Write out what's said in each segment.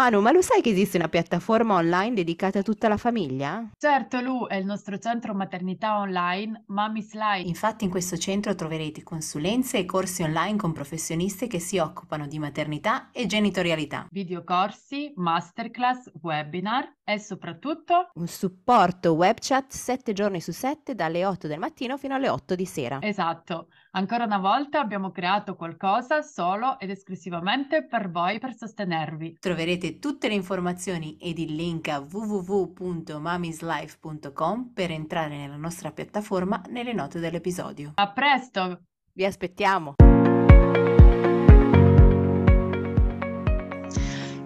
Manu, ma lo sai che esiste una piattaforma online dedicata a tutta la famiglia? Certo, Lu, è il nostro centro maternità online Mommy's Life. Infatti in questo centro troverete consulenze e corsi online con professionisti che si occupano di maternità e genitorialità. Videocorsi, masterclass, webinar e soprattutto un supporto web chat 7 giorni su 7 dalle 8 del mattino fino alle 8 di sera. Esatto. Ancora una volta abbiamo creato qualcosa solo ed esclusivamente per voi per sostenervi. Troverete tutte le informazioni ed il link a www.mamislife.com per entrare nella nostra piattaforma nelle note dell'episodio. A presto! Vi aspettiamo!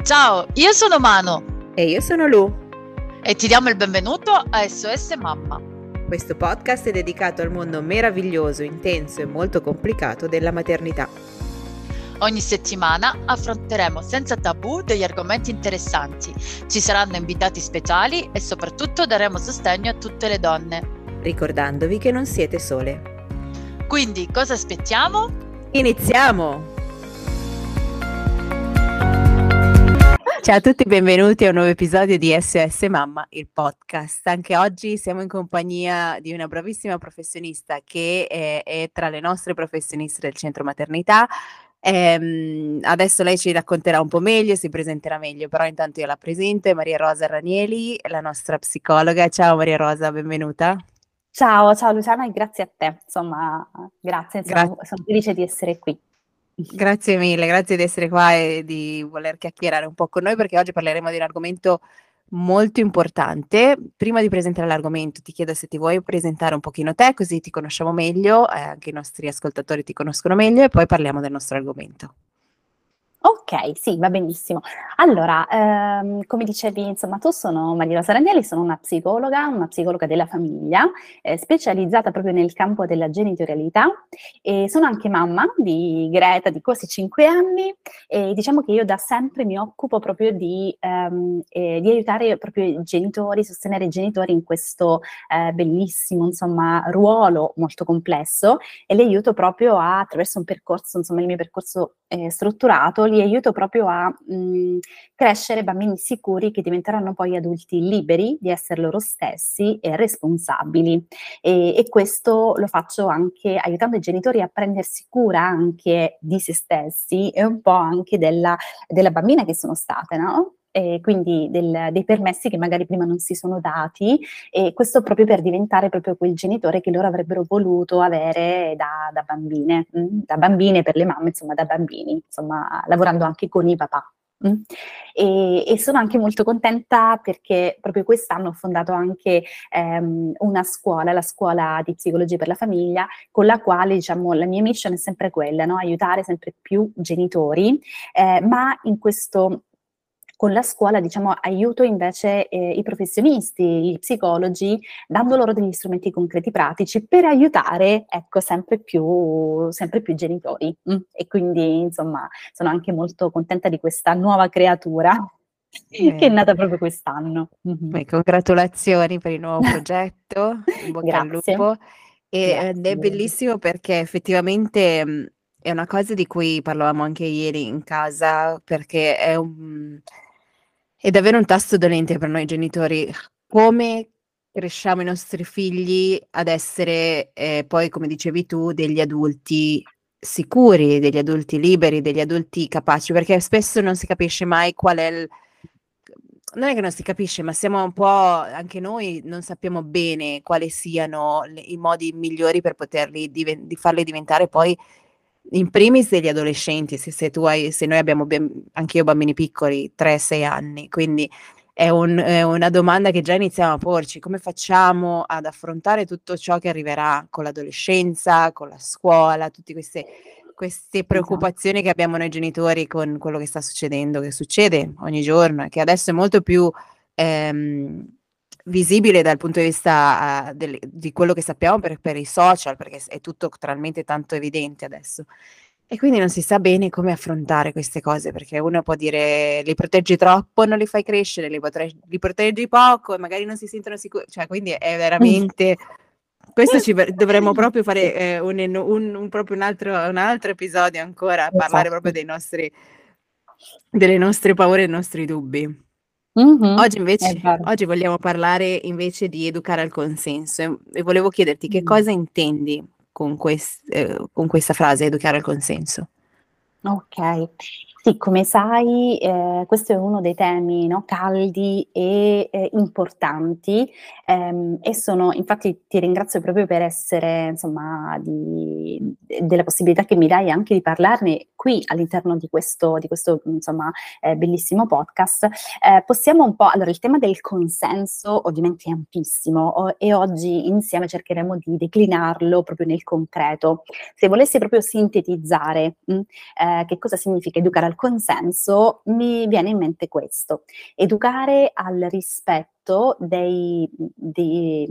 Ciao, io sono Mano. E io sono Lu. E ti diamo il benvenuto a SOS Mamma questo podcast è dedicato al mondo meraviglioso, intenso e molto complicato della maternità. Ogni settimana affronteremo senza tabù degli argomenti interessanti, ci saranno invitati speciali e soprattutto daremo sostegno a tutte le donne. Ricordandovi che non siete sole. Quindi cosa aspettiamo? Iniziamo! Ciao a tutti, benvenuti a un nuovo episodio di SOS Mamma, il podcast. Anche oggi siamo in compagnia di una bravissima professionista che è, è tra le nostre professioniste del centro maternità. Ehm, adesso lei ci racconterà un po' meglio, si presenterà meglio, però intanto io la presento, è Maria Rosa Ranieli, la nostra psicologa. Ciao Maria Rosa, benvenuta. Ciao, ciao Luciana e grazie a te, insomma, grazie, insomma, Gra- sono felice di essere qui. Grazie mille, grazie di essere qua e di voler chiacchierare un po' con noi perché oggi parleremo di un argomento molto importante. Prima di presentare l'argomento ti chiedo se ti vuoi presentare un pochino te così ti conosciamo meglio, eh, anche i nostri ascoltatori ti conoscono meglio e poi parliamo del nostro argomento. Ok, sì, va benissimo. Allora, ehm, come dicevi, insomma, tu sono Maria Rosa Ragnelli, sono una psicologa, una psicologa della famiglia, eh, specializzata proprio nel campo della genitorialità e sono anche mamma di Greta di quasi 5 anni e diciamo che io da sempre mi occupo proprio di, ehm, eh, di aiutare proprio i genitori, sostenere i genitori in questo eh, bellissimo, insomma, ruolo molto complesso e li aiuto proprio a, attraverso un percorso, insomma, il mio percorso eh, strutturato, li aiuto proprio a mh, crescere bambini sicuri che diventeranno poi adulti liberi di essere loro stessi e responsabili. E, e questo lo faccio anche aiutando i genitori a prendersi cura anche di se stessi e un po' anche della, della bambina che sono state, no? E quindi del, dei permessi che magari prima non si sono dati e questo proprio per diventare proprio quel genitore che loro avrebbero voluto avere da, da bambine, mh? Mm, da bambine per le mamme, insomma da bambini, insomma lavorando anche con i papà. Mm. E, e, sono anche molto contenta perché proprio quest'anno ho fondato anche ehm, una scuola, la scuola di psicologia per la famiglia, con la quale diciamo la mia mission è sempre quella, no? aiutare sempre più genitori, eh, ma in questo con la scuola, diciamo, aiuto invece eh, i professionisti, i psicologi, dando loro degli strumenti concreti pratici per aiutare, ecco, sempre più, sempre più genitori. Mm. E quindi, insomma, sono anche molto contenta di questa nuova creatura eh. che è nata proprio quest'anno. Mm-hmm. Congratulazioni per il nuovo progetto, in bocca al lupo. E, ed è bellissimo perché effettivamente mm, è una cosa di cui parlavamo anche ieri in casa, perché è un è davvero un tasto dolente per noi genitori. Come cresciamo i nostri figli ad essere, eh, poi, come dicevi tu, degli adulti sicuri, degli adulti liberi, degli adulti capaci, perché spesso non si capisce mai qual è il... Non è che non si capisce, ma siamo un po', anche noi non sappiamo bene quali siano le, i modi migliori per poterli, diven- di farli diventare poi in primis degli adolescenti, se, se, tu hai, se noi abbiamo anche io bambini piccoli, 3-6 anni, quindi è, un, è, una domanda che già iniziamo a porci, come facciamo ad affrontare tutto ciò che arriverà con l'adolescenza, con la scuola, tutte queste, queste esatto. preoccupazioni che abbiamo noi genitori con quello che sta succedendo, che succede ogni giorno, che adesso è molto più... Ehm, visibile dal punto di vista uh, del, di quello che sappiamo per, per, i social, perché è tutto talmente tanto evidente adesso. E quindi non si sa bene come affrontare queste cose, perché uno può dire li proteggi troppo, non li fai crescere, li, potre- li proteggi poco e magari non si sentono sicuri. Cioè, quindi è veramente... Questo ci dovremmo proprio fare eh, un, un, un, proprio un, altro, un altro episodio ancora, esatto. parlare proprio dei nostri delle nostre paure e dei nostri dubbi. Mh-mh, Oggi è invece vero. oggi vogliamo parlare invece di educare al consenso e e volevo chiederti che Mh. cosa intendi con ques ehm, con questa frase, educare al consenso? Okay. Sì, come sai, ehm, questo è uno dei temi, no, caldi e, ehm, importanti, ehm, e sono infatti ti ringrazio proprio per essere insomma di de della possibilità che mi dai anche di parlarne qui all'interno di questo di questo, insomma, ehm, bellissimo podcast. Ehm, possiamo un po' allora il tema del consenso ovviamente è ampissimo o e oggi insieme cercheremo di declinarlo proprio nel concreto. Se volessi proprio sintetizzare, mh, ehm, che cosa significa educare al consenso, mi viene in mente questo: educare al rispetto dei dei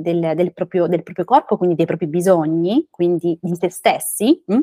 del del proprio del proprio corpo, quindi dei propri bisogni, quindi di se stessi, mh,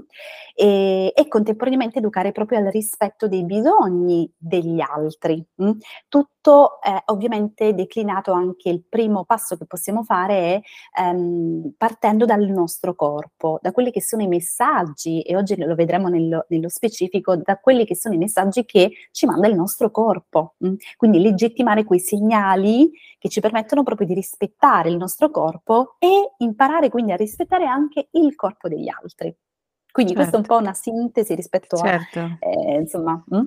e e contemporaneamente educare proprio al rispetto dei bisogni degli altri, mh. Tutto, ehm, ovviamente declinato anche il primo passo che possiamo fare è, ehm, partendo dal nostro corpo, da quelli che sono i messaggi, e oggi lo vedremo nello nello specifico, da quelli che sono i messaggi che ci manda il nostro corpo, mh. Quindi legittimare quei segnali che ci permettono proprio di rispettare il nostro corpo e imparare quindi a rispettare anche il corpo degli altri. Quindi questa è un Certo. po' una sintesi rispetto a, Certo. ehm, insomma, mh?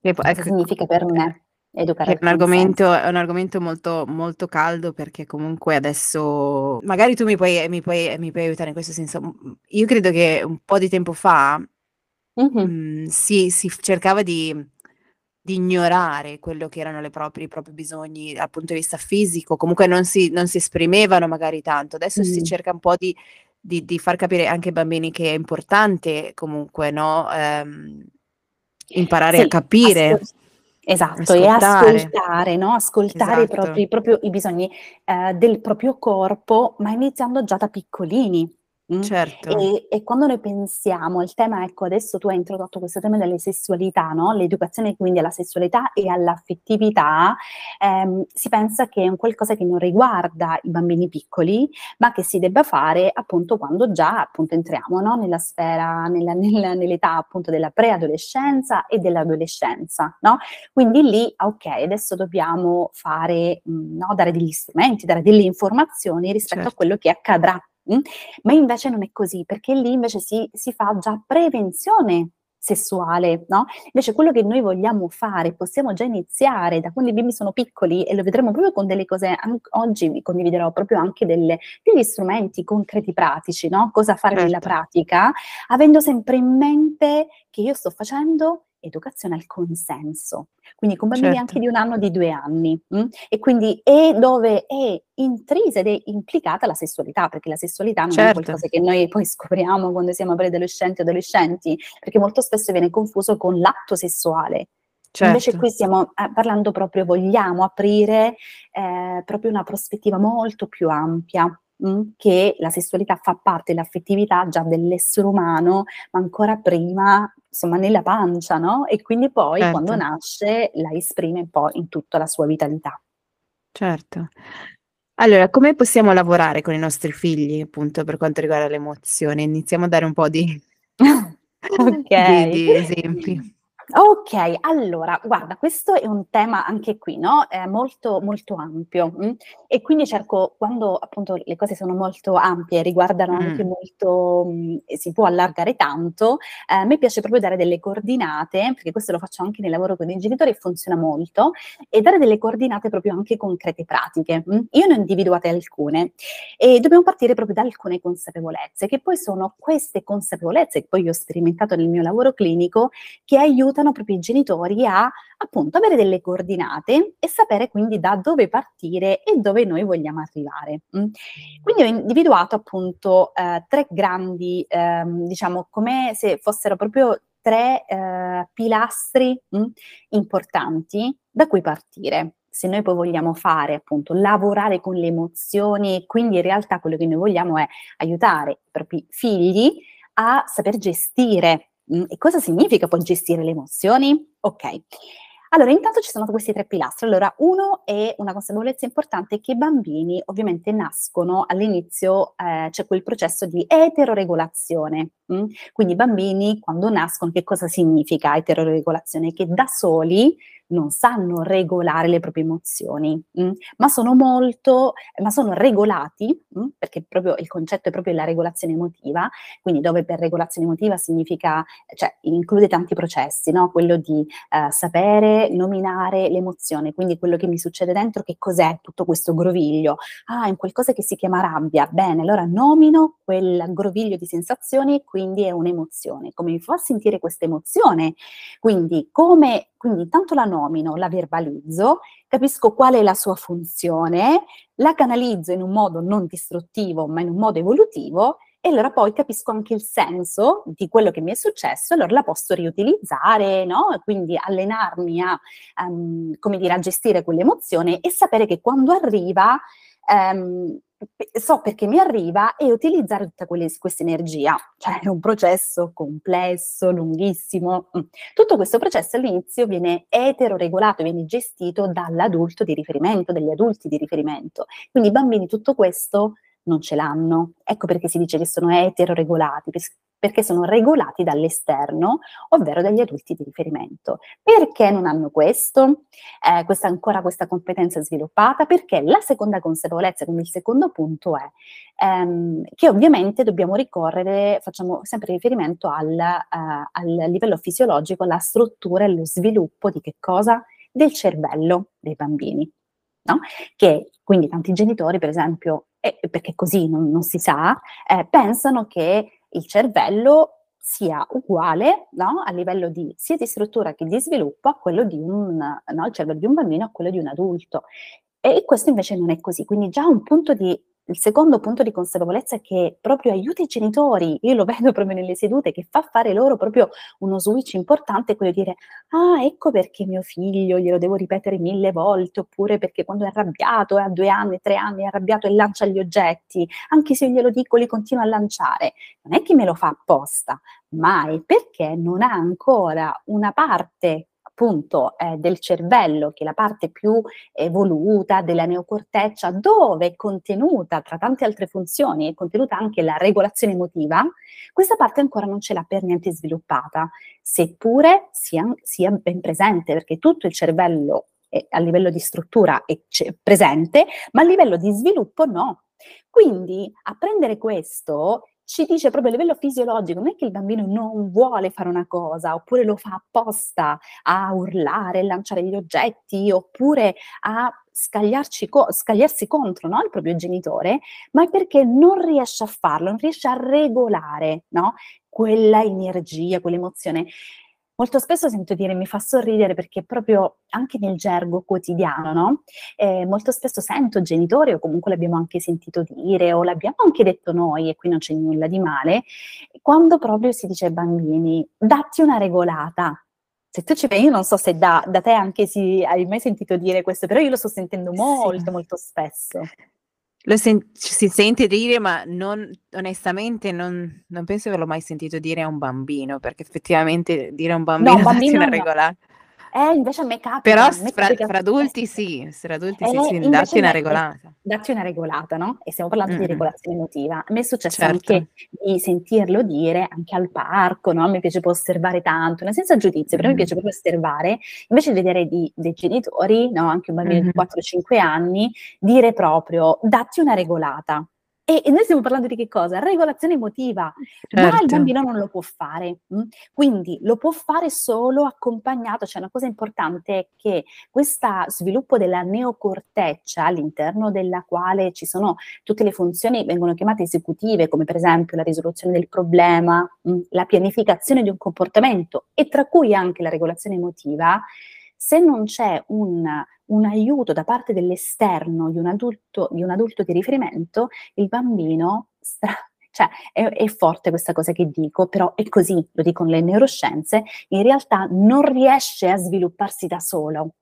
Che po Cosa ecco significa per me educare è un argomento è un argomento molto molto caldo perché comunque adesso magari tu mi puoi mi puoi mi puoi aiutare in questo senso. Mhmm, io credo che un po' di tempo fa, Mh-mh. mhmm, si si cercava di di ignorare quello che erano le propri i propri bisogni dal punto di vista fisico, comunque non si non si esprimevano magari tanto. Adesso si Mh. cerca un po' di di di far capire anche ai bambini che è importante comunque, no, ehm, imparare a Sì, capire, ascol esatto, e ascoltare. ascoltare, no, ascoltare i Esatto. propri proprio i bisogni, ehm, del proprio corpo, ma iniziando già da piccolini, mh. Certo. E e quando noi pensiamo al tema ecco, adesso tu hai introdotto questo tema delle sessualità, no, l'educazione quindi alla sessualità e all'affettività, ehm, si pensa che è un qualcosa che non riguarda i bambini piccoli, ma che si debba fare appunto quando già appunto entriamo, no, nella sfera nella nel nell'età appunto della preadolescenza e dell'adolescenza, no. Quindi lì, okay, adesso dobbiamo fare mhmm, no, dare degli strumenti, dare delle informazioni rispetto a Certo. quello che accadrà, mh. Ma invece non è così, perché lì invece si si fa già prevenzione sessuale, no, invece quello che noi vogliamo fare, possiamo già iniziare da quando i bimbi sono piccoli e lo vedremo proprio con delle cose oggi vi condividerò proprio anche delle degli strumenti concreti pratici, no, cosa fare nella Certo. pratica, avendo sempre in mente che io sto facendo educazione al consenso. Quindi con bambini anche Certo. di 1 anno, di 2 anni, mh, e quindi e dove è intrisa ed è implicata la sessualità, perché la sessualità non è Certo. qualcosa che noi poi scopriamo quando siamo preadolescenti o adolescenti, perché molto spesso viene confuso con l'atto sessuale. Invece Certo. qui stiamo, ehm, parlando proprio vogliamo aprire, ehm, proprio una prospettiva molto più ampia, mh, che la sessualità fa parte, l'affettività già dell'essere umano, ma ancora prima, insomma, nella pancia, no, e quindi poi quando Certo. nasce la esprime poi in tutta la sua vitalità. Certo. Allora, come possiamo lavorare con i nostri figli, appunto, per quanto riguarda le emozioni? Iniziamo a dare un po' di di Okay. di esempi. Okay, allora guarda questo è un tema anche qui, no, ehm, molto, molto ampio, mh, e quindi cerco quando appunto le cose sono molto ampie, riguardano anche Mh. molto mhmm, e si può allargare tanto, ehm, a me piace proprio dare delle coordinate, perché questo lo faccio anche nel lavoro con i genitori e funziona molto, e dare delle coordinate proprio anche concrete pratiche, mh. Io ne ho individuate alcune e dobbiamo partire proprio da alcune consapevolezze, che poi sono queste consapevolezze, che poi io ho sperimentato nel mio lavoro clinico, che aiutano proprio i genitori a, appunto, avere delle coordinate e sapere quindi da dove partire e dove noi vogliamo arrivare, mh. Quindi ho individuato appunto, ehm, 3 grandi, ehm, diciamo come se fossero proprio 3, ehm, pilastri, mh, importanti da cui partire. Se noi poi vogliamo fare appunto lavorare con le emozioni quindi in realtà quello che noi vogliamo è aiutare i propri figli a saper gestire. E cosa significa poi gestire le emozioni? Okay. Allora, intanto ci sono questi tre pilastri. Allora, uno è una consapevolezza importante che i bambini ovviamente nascono all'inizio, eh, c'è quel processo di eteroregolazione. Mh? Mm? Quindi i bambini quando nascono, che cosa significa eteroregolazione? Che da soli non sanno regolare le proprie emozioni, mh? ma sono molto, ma sono regolati, mh? perché proprio il concetto è proprio la regolazione emotiva, quindi dove per regolazione emotiva significa, cioè include tanti processi, no? quello di uh, sapere nominare l'emozione, quindi quello che mi succede dentro, che cos'è tutto questo groviglio? Ah, è un qualcosa che si chiama rabbia, bene, allora nomino quel groviglio di sensazioni, quindi è un'emozione, come mi fa sentire questa emozione? Quindi come quindi intanto la nomino, la verbalizzo, capisco qual è la sua funzione, la canalizzo in un modo non distruttivo, ma in un modo evolutivo e allora poi capisco anche il senso di quello che mi è successo, allora la posso riutilizzare, no? Quindi allenarmi a, um, dire, a gestire quell'emozione e sapere che quando arriva um, so perché mi arriva e utilizzare tutta questa energia. Cioè è un processo complesso, lunghissimo. Mm. Tutto questo processo all'inizio viene eteroregolato, viene gestito dall'adulto di riferimento, dagli adulti di riferimento. Quindi i bambini tutto questo non ce l'hanno. Ecco perché si dice che sono eteroregolati, perché sono regolati dall'esterno, ovvero dagli adulti di riferimento. Perché non hanno questo? Eh, questa, ancora questa competenza sviluppata? Perché la seconda consapevolezza, quindi il secondo punto è ehm, che ovviamente dobbiamo ricorrere, facciamo sempre riferimento al, uh, al livello fisiologico, alla struttura e allo sviluppo di che cosa? Del cervello dei bambini. No? Che quindi tanti genitori, per esempio, eh, perché così non, non si sa, eh, pensano che il cervello sia uguale no? a livello di, sia di struttura che di sviluppo a quello di un, no? il cervello di un bambino a quello di un adulto. E questo invece non è così, quindi già un punto di il secondo punto di consapevolezza è che proprio aiuta i genitori, io lo vedo proprio nelle sedute, che fa fare loro proprio uno switch importante, quello di dire, ah, ecco perché mio figlio glielo devo ripetere mille volte, oppure perché quando è arrabbiato, è a due anni, tre anni, è arrabbiato e lancia gli oggetti, anche se io glielo dico, li continua a lanciare. Non è che me lo fa apposta, ma è perché non ha ancora una parte appunto eh, del cervello, che è la parte più evoluta della neocorteccia, dove è contenuta, tra tante altre funzioni, è contenuta anche la regolazione emotiva, questa parte ancora non ce l'ha per niente sviluppata, seppure sia, sia ben presente, perché tutto il cervello a livello di struttura è presente, ma a livello di sviluppo no. Quindi apprendere questo ci dice proprio a livello fisiologico, non è che il bambino non vuole fare una cosa, oppure lo fa apposta a urlare, lanciare gli oggetti, oppure a co- scagliarsi contro no, il proprio genitore, ma è perché non riesce a farlo, non riesce a regolare no, quella energia, quell'emozione molto spesso sento dire, mi fa sorridere perché proprio anche nel gergo quotidiano, no? Eh, molto spesso sento genitori, o comunque l'abbiamo anche sentito dire, o l'abbiamo anche detto noi, e qui non c'è nulla di male, quando proprio si dice ai bambini, datti una regolata. Se tu ci pensi, io non so se da, da te anche si, hai mai sentito dire questo, però io lo sto sentendo molto, sì. molto spesso. Lo sen- si sente dire, ma non, onestamente non, non penso che l'ho mai sentito dire a un bambino, perché effettivamente dire a un bambino, no, bambino una no. Eh, invece a me capita. Però me fra, capita fra adulti sì, fra adulti eh, sì, sì, datti una regolata. Datti una regolata, no? E stiamo parlando Mm-mm. di regolazione emotiva. A me è successo Certo. anche di sentirlo dire anche al parco, no? Mi piace osservare tanto, non senza giudizio, però mi Mm. piace proprio osservare, invece di vedere di- dei genitori, no? Anche un bambino Mhm. di 4-5 anni, dire proprio datti una regolata. E, e noi stiamo parlando di che cosa? Regolazione emotiva, ma il Certo. bambino non lo può fare. mm? Quindi lo può fare solo accompagnato, cioè una cosa importante è che questo sviluppo della neocorteccia all'interno della quale ci sono tutte le funzioni vengono chiamate esecutive, come per esempio la risoluzione del problema, mm, la pianificazione di un comportamento e tra cui anche la regolazione emotiva, se non c'è un, un aiuto da parte dell'esterno di un adulto di, un adulto di riferimento, il bambino stra- cioè è, è forte questa cosa che dico, però è così, lo dicono le neuroscienze, in realtà non riesce a svilupparsi da solo.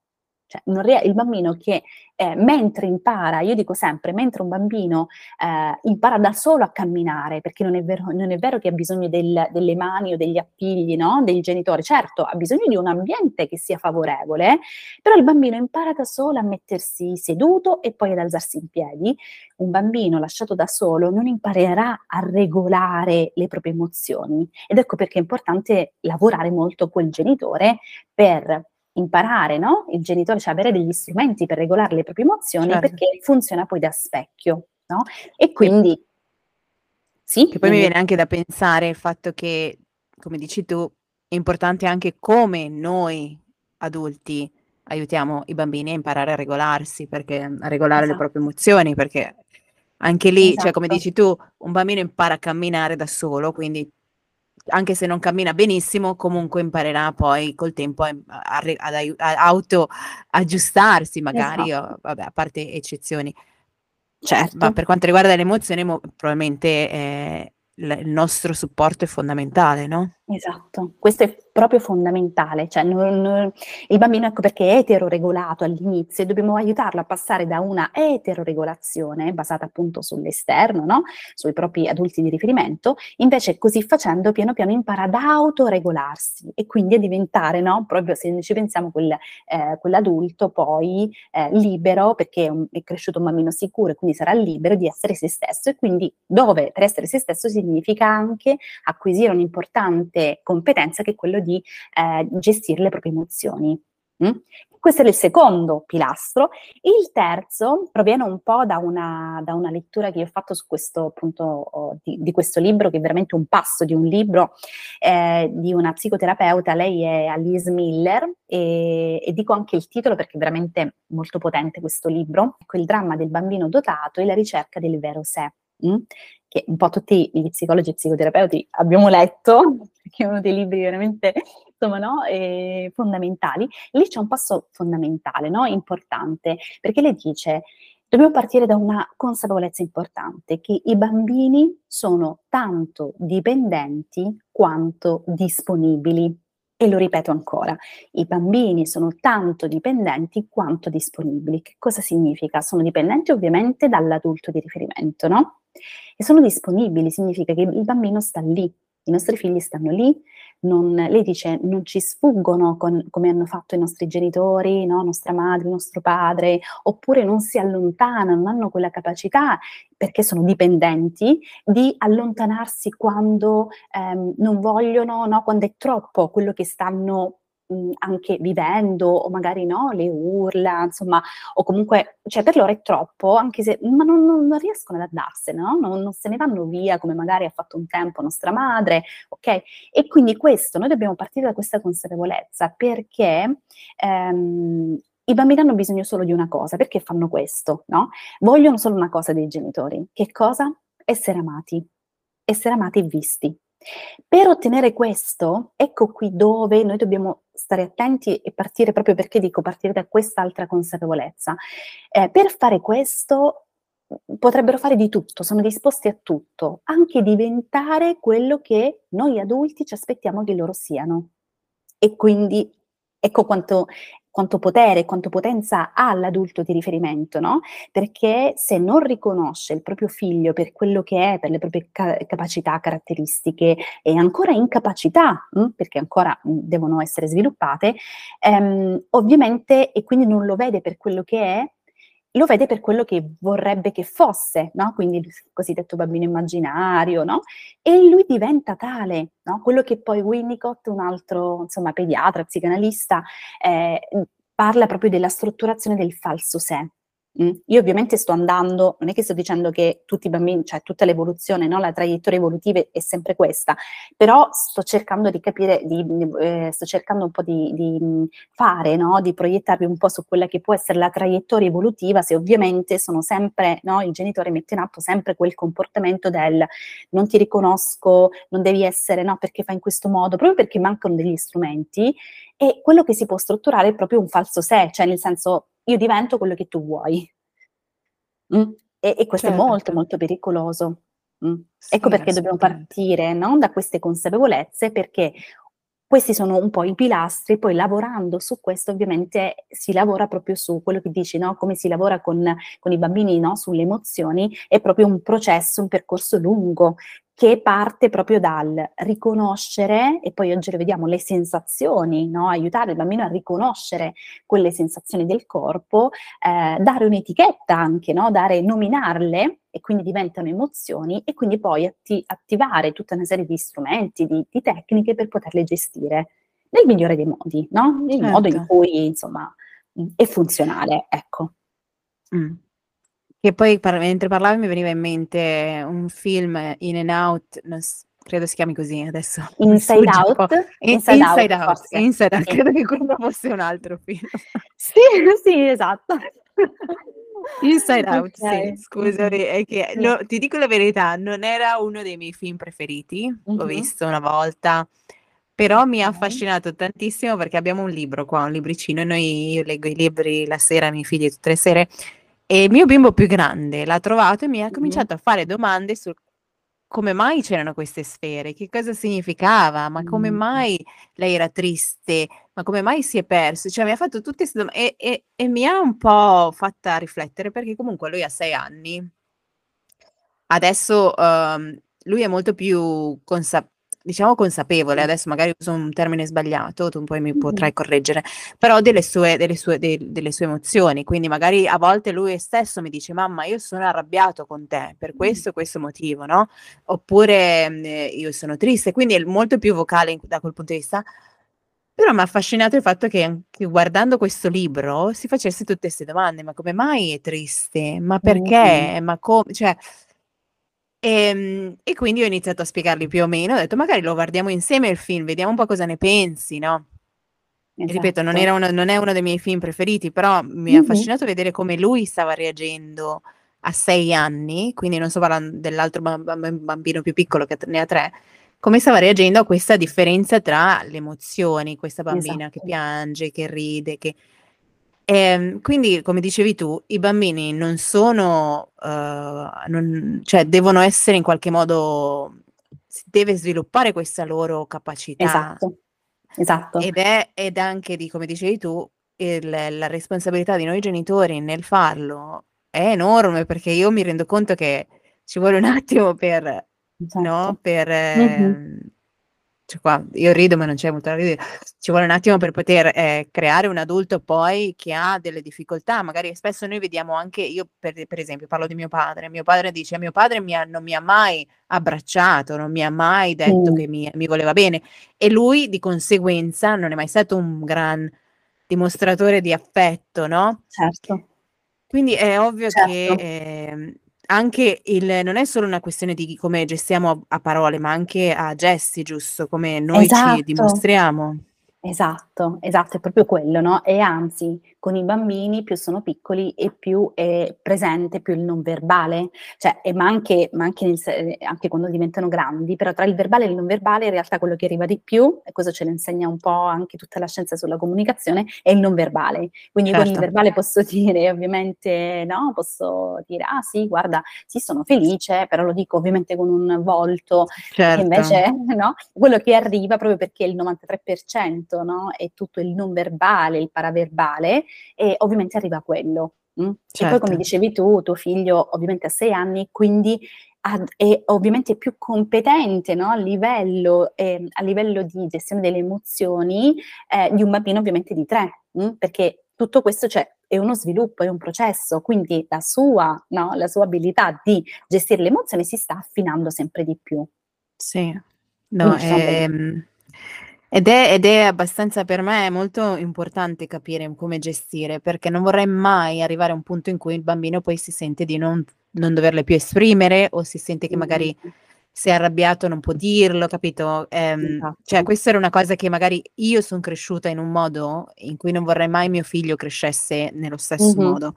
Cioè, rea- il bambino che eh, mentre impara, io dico sempre, mentre un bambino eh, impara da solo a camminare, perché non è vero, non è vero che ha bisogno del, delle mani o degli appigli no? del genitore, certo ha bisogno di un ambiente che sia favorevole, però il bambino impara da solo a mettersi seduto e poi ad alzarsi in piedi. Un bambino lasciato da solo non imparerà a regolare le proprie emozioni ed ecco perché è importante lavorare molto col genitore per imparare, no? Il genitore, cioè avere degli strumenti per regolare le proprie emozioni certo. perché funziona poi da specchio, no? E quindi sì. Che poi quindi... mi viene anche da pensare il fatto che, come dici tu, è importante anche come noi adulti aiutiamo i bambini a imparare a regolarsi, perché, a regolare esatto. le proprie emozioni, perché anche lì, esatto. cioè come esatto. dici tu, un bambino impara a camminare da solo, quindi anche se non cammina benissimo, comunque imparerà poi col tempo a, a, a, a auto aggiustarsi, magari, esatto. o, vabbè, a parte eccezioni. Certo. Ma per quanto riguarda le emozioni, mo, probabilmente eh, il nostro supporto è fondamentale, no? Esatto, questo è proprio fondamentale, cioè non, non, il bambino ecco perché è eteroregolato all'inizio e dobbiamo aiutarlo a passare da una eteroregolazione basata appunto sull'esterno, no? sui propri adulti di riferimento, invece così facendo piano piano impara ad autoregolarsi e quindi a diventare, no? proprio se ci pensiamo, quel, eh, quell'adulto poi eh, libero perché è, un, è cresciuto un bambino sicuro e quindi sarà libero di essere se stesso e quindi dove per essere se stesso significa anche acquisire un'importante competenza che è quello di eh, gestire le proprie emozioni. Mm? Questo è il secondo pilastro. Il terzo proviene un po' da una, da una lettura che ho fatto su questo appunto oh, di, di, questo libro, che è veramente un passo di un libro eh, di una psicoterapeuta. Lei è Alice Miller e, e, dico anche il titolo perché è veramente molto potente questo libro. Ecco, il dramma del bambino dotato e la ricerca del vero sé. Che un po' tutti gli psicologi e psicoterapeuti abbiamo letto, che è uno dei libri veramente insomma, no, eh, fondamentali. Lì c'è un passo fondamentale, no, importante, perché lei dice dobbiamo partire da una consapevolezza importante, che i bambini sono tanto dipendenti quanto disponibili. E lo ripeto ancora, i bambini sono tanto dipendenti quanto disponibili. Che cosa significa? Sono dipendenti ovviamente dall'adulto di riferimento, no? E sono disponibili, significa che il bambino sta lì, i nostri figli stanno lì, non, lei dice non ci sfuggono con, come hanno fatto i nostri genitori, no? nostra madre, nostro padre, oppure non si allontanano, non hanno quella capacità perché sono dipendenti di allontanarsi quando ehm, non vogliono, no? quando è troppo quello che stanno anche vivendo o magari no, le urla, insomma, o comunque, cioè per loro è troppo, anche se, ma non, non, non riescono ad andarsene, no? non, non, se ne vanno via come magari ha fatto un tempo nostra madre, ok? E quindi questo, noi dobbiamo partire da questa consapevolezza perché ehm, i bambini hanno bisogno solo di una cosa, perché fanno questo, no? Vogliono solo una cosa dei genitori, che cosa? Essere amati, essere amati e visti. Per ottenere questo, ecco qui dove noi dobbiamo stare attenti e partire proprio perché dico partire da quest'altra consapevolezza. Eh, per fare questo potrebbero fare di tutto, sono disposti a tutto, anche diventare quello che noi adulti ci aspettiamo che loro siano. E quindi ecco quanto quanto potere, quanto potenza ha l'adulto di riferimento, no? Perché se non riconosce il proprio figlio per quello che è, per le proprie ca- capacità, caratteristiche e ancora incapacità, mh, hm, perché ancora mh, devono essere sviluppate, ehm, ovviamente, e quindi non lo vede per quello che è, lo vede per quello che vorrebbe che fosse, no? quindi il cosiddetto bambino immaginario, no? e lui diventa tale, no? quello che poi Winnicott, un altro insomma, pediatra, psicanalista, eh, parla proprio della strutturazione del falso sé. Io ovviamente sto andando, non è che sto dicendo che tutti i bambini, cioè tutta l'evoluzione, no? la traiettoria evolutiva è sempre questa, però sto cercando di capire, di, eh, sto cercando un po' di, di fare, no? di proiettarvi un po' su quella che può essere la traiettoria evolutiva, se ovviamente sono sempre, no? il genitore mette in atto sempre quel comportamento del non ti riconosco, non devi essere, no, perché fai in questo modo, proprio perché mancano degli strumenti, e quello che si può strutturare è proprio un falso sé, cioè nel senso io divento quello che tu vuoi. Mm? E, e, questo certo. è molto, molto pericoloso. Mm? Sì, ecco perché dobbiamo partire no? da queste consapevolezze, perché questi sono un po' i pilastri, poi lavorando su questo ovviamente si lavora proprio su quello che dici, no? come si lavora con, con i bambini no? sulle emozioni, è proprio un processo, un percorso lungo che parte proprio dal riconoscere, e poi oggi lo vediamo, le sensazioni, no? aiutare il bambino a riconoscere quelle sensazioni del corpo, eh, dare un'etichetta anche, no? dare, nominarle e quindi diventano emozioni e quindi poi atti- attivare tutta una serie di strumenti, di, di, tecniche per poterle gestire nel migliore dei modi, no? nel certo. modo in certo. cui insomma è funzionale, ecco. Mm. Che poi par- mentre parlavi mi veniva in mente un film In and Out, s- credo si chiami così adesso. Inside Out? Inside, Inside Out, Out, Inside Out, credo che quello fosse un altro film. sì, sì, esatto. Inside Out, okay. sì, scusami, è che, no, ti dico la verità, non era uno dei miei film preferiti, uh-huh. l'ho visto una volta, però mi ha affascinato tantissimo perché abbiamo un libro qua, un libricino, e noi, io leggo i libri la sera ai miei figli tutte le sere, e il mio bimbo più grande l'ha trovato e mi ha cominciato a fare domande su come mai c'erano queste sfere, che cosa significava, ma come mai lei era triste, ma come mai si è perso, cioè mi ha fatto tutte queste domande e, e, e mi ha un po' fatta riflettere perché comunque lui ha sei anni, adesso um, lui è molto più consapevole diciamo consapevole, adesso magari uso un termine sbagliato, tu poi mi potrai correggere, però delle sue, delle sue, de, delle sue emozioni, quindi magari a volte lui stesso mi dice mamma io sono arrabbiato con te per questo e questo motivo, no? Oppure eh, io sono triste, quindi è molto più vocale da quel punto di vista. Però mi ha affascinato il fatto che anche guardando questo libro si facesse tutte queste domande, ma come mai è triste? Ma perché? Mm. Ma come? Cioè, Ehm, e quindi ho iniziato a spiegargli più o meno, ho detto magari lo guardiamo insieme il film, vediamo un po' cosa ne pensi, no? Esatto. Ripeto, non, uno, non, è uno dei miei film preferiti, però mi mm-hmm. ha affascinato vedere come lui stava reagendo a sei anni, quindi non sto parlando dell'altro bambino più piccolo che ne ha tre, come stava reagendo a questa differenza tra le emozioni, questa bambina esatto. che piange, che ride, che Ehm, quindi, come dicevi tu, i bambini non sono, uh, non, cioè devono essere in qualche modo, si deve sviluppare questa loro capacità. Esatto, esatto. Ed è ed anche di, come dicevi tu, il, la responsabilità di noi genitori nel farlo è enorme perché io mi rendo conto che ci vuole un attimo per, esatto. no, per, mm-hmm cioè qua io rido ma non c'è molto da ridere, ci vuole un attimo per poter eh, creare un adulto poi che ha delle difficoltà, magari spesso noi vediamo anche, io per, per esempio parlo di mio padre, mio padre dice mio padre mi ha, non mi ha mai abbracciato, non mi ha mai detto mm. che mi, mi voleva bene e lui di conseguenza non è mai stato un gran dimostratore di affetto, no? Certo. Quindi è ovvio certo. che eh, anche il non è solo una questione di come gestiamo a a parole, ma anche a gesti, giusto? Come noi ci Esatto. dimostriamo. Esatto, esatto, è proprio quello, no, e anzi, con i bambini più sono piccoli e più è presente più il non verbale, cioè, e ma anche ma anche nel anche quando diventano grandi, però tra il verbale e il non verbale in realtà quello che arriva di più, e questo ce lo insegna un po' anche tutta la scienza sulla comunicazione, è il non verbale. Quindi con il Certo. verbale posso dire ovviamente, no, posso dire: "Ah sì, guarda, sì sono felice", però lo dico ovviamente con un volto, Certo. invece no, quello che arriva proprio perché il 93% no, è tutto il non verbale, il paraverbale, e ovviamente arriva quello. Mh? E poi come Certo. dicevi tu, tuo figlio ovviamente ha 6 anni, quindi ad è ovviamente più competente, no, a livello ehm, a livello di gestione delle emozioni, ehm, di un bambino ovviamente di 3, mh? Perché tutto questo cioè è uno sviluppo, è un processo, quindi la sua no, la sua abilità di gestire le emozioni si sta affinando sempre di più. Sì. No, ehm, ed è ed è abbastanza per me molto importante capire come gestire, perché non vorrei mai arrivare a un punto in cui il bambino poi si sente di non non doverle più esprimere o si sente che magari se è arrabbiato non può dirlo, capito? Ehm, cioè Esatto. questa era una cosa che magari io son cresciuta in un modo in cui non vorrei mai mio figlio crescesse nello stesso Mh-mh. modo.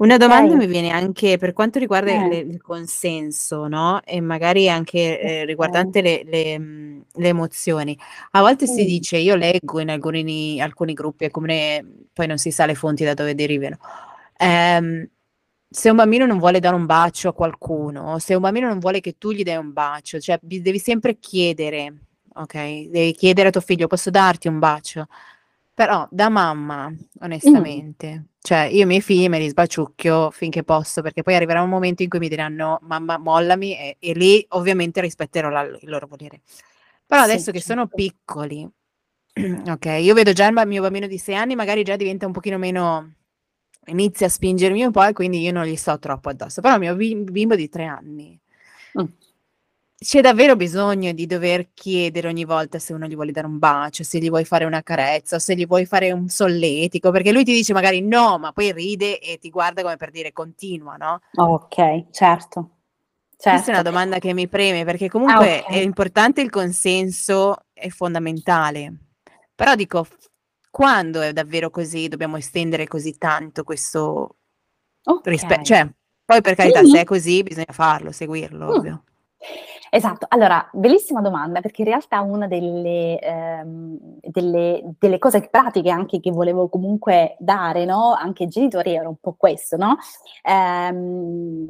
Una domanda Okay. mi viene anche per quanto riguarda il Eh. il consenso, no, e magari anche, Okay. riguardante le le mhmm, le emozioni. A volte si Mh. dice, io leggo in alcuni alcuni gruppi, è come poi non si sa le fonti da dove derivino, ehm, se un bambino non vuole dare un bacio a qualcuno, se un bambino non vuole che tu gli dai un bacio, cioè devi sempre chiedere, ok? Devi chiedere a tuo figlio: "Posso darti un bacio?" Però da mamma, onestamente, Mh. cioè io i miei figli me li sbaciucchio finché posso, perché poi arriverà un momento in cui mi diranno: "Mamma mollami" e e lì ovviamente rispetterò la il loro volere. Però Sì, adesso che sono certo. piccoli, okay, io vedo già il mio bambino di 6 anni magari già diventa un pochino meno inizia a spingermi un po' e quindi io non gli sto troppo addosso. Però il mio bim bimbo di 3 anni Mh. C'è davvero bisogno di dover chiedere ogni volta se uno gli vuole dare un bacio, se gli vuoi fare una carezza, se gli vuoi fare un solletico, perché lui ti dice magari no, ma poi ride e ti guarda come per dire continua, no? Okay, certo. Questa è una Certo. domanda che mi preme, perché Ah, comunque è okay. importante il consenso, è fondamentale. Però dico, quando è davvero così, dobbiamo estendere così tanto questo Okay. cioè, poi per carità se è così bisogna farlo, seguirlo, Mh. ovvio. Esatto. Allora, bellissima domanda, perché in realtà una delle ehm, delle delle cose pratiche anche che volevo comunque dare, no, anche ai genitori era un po' questo, no, ehm,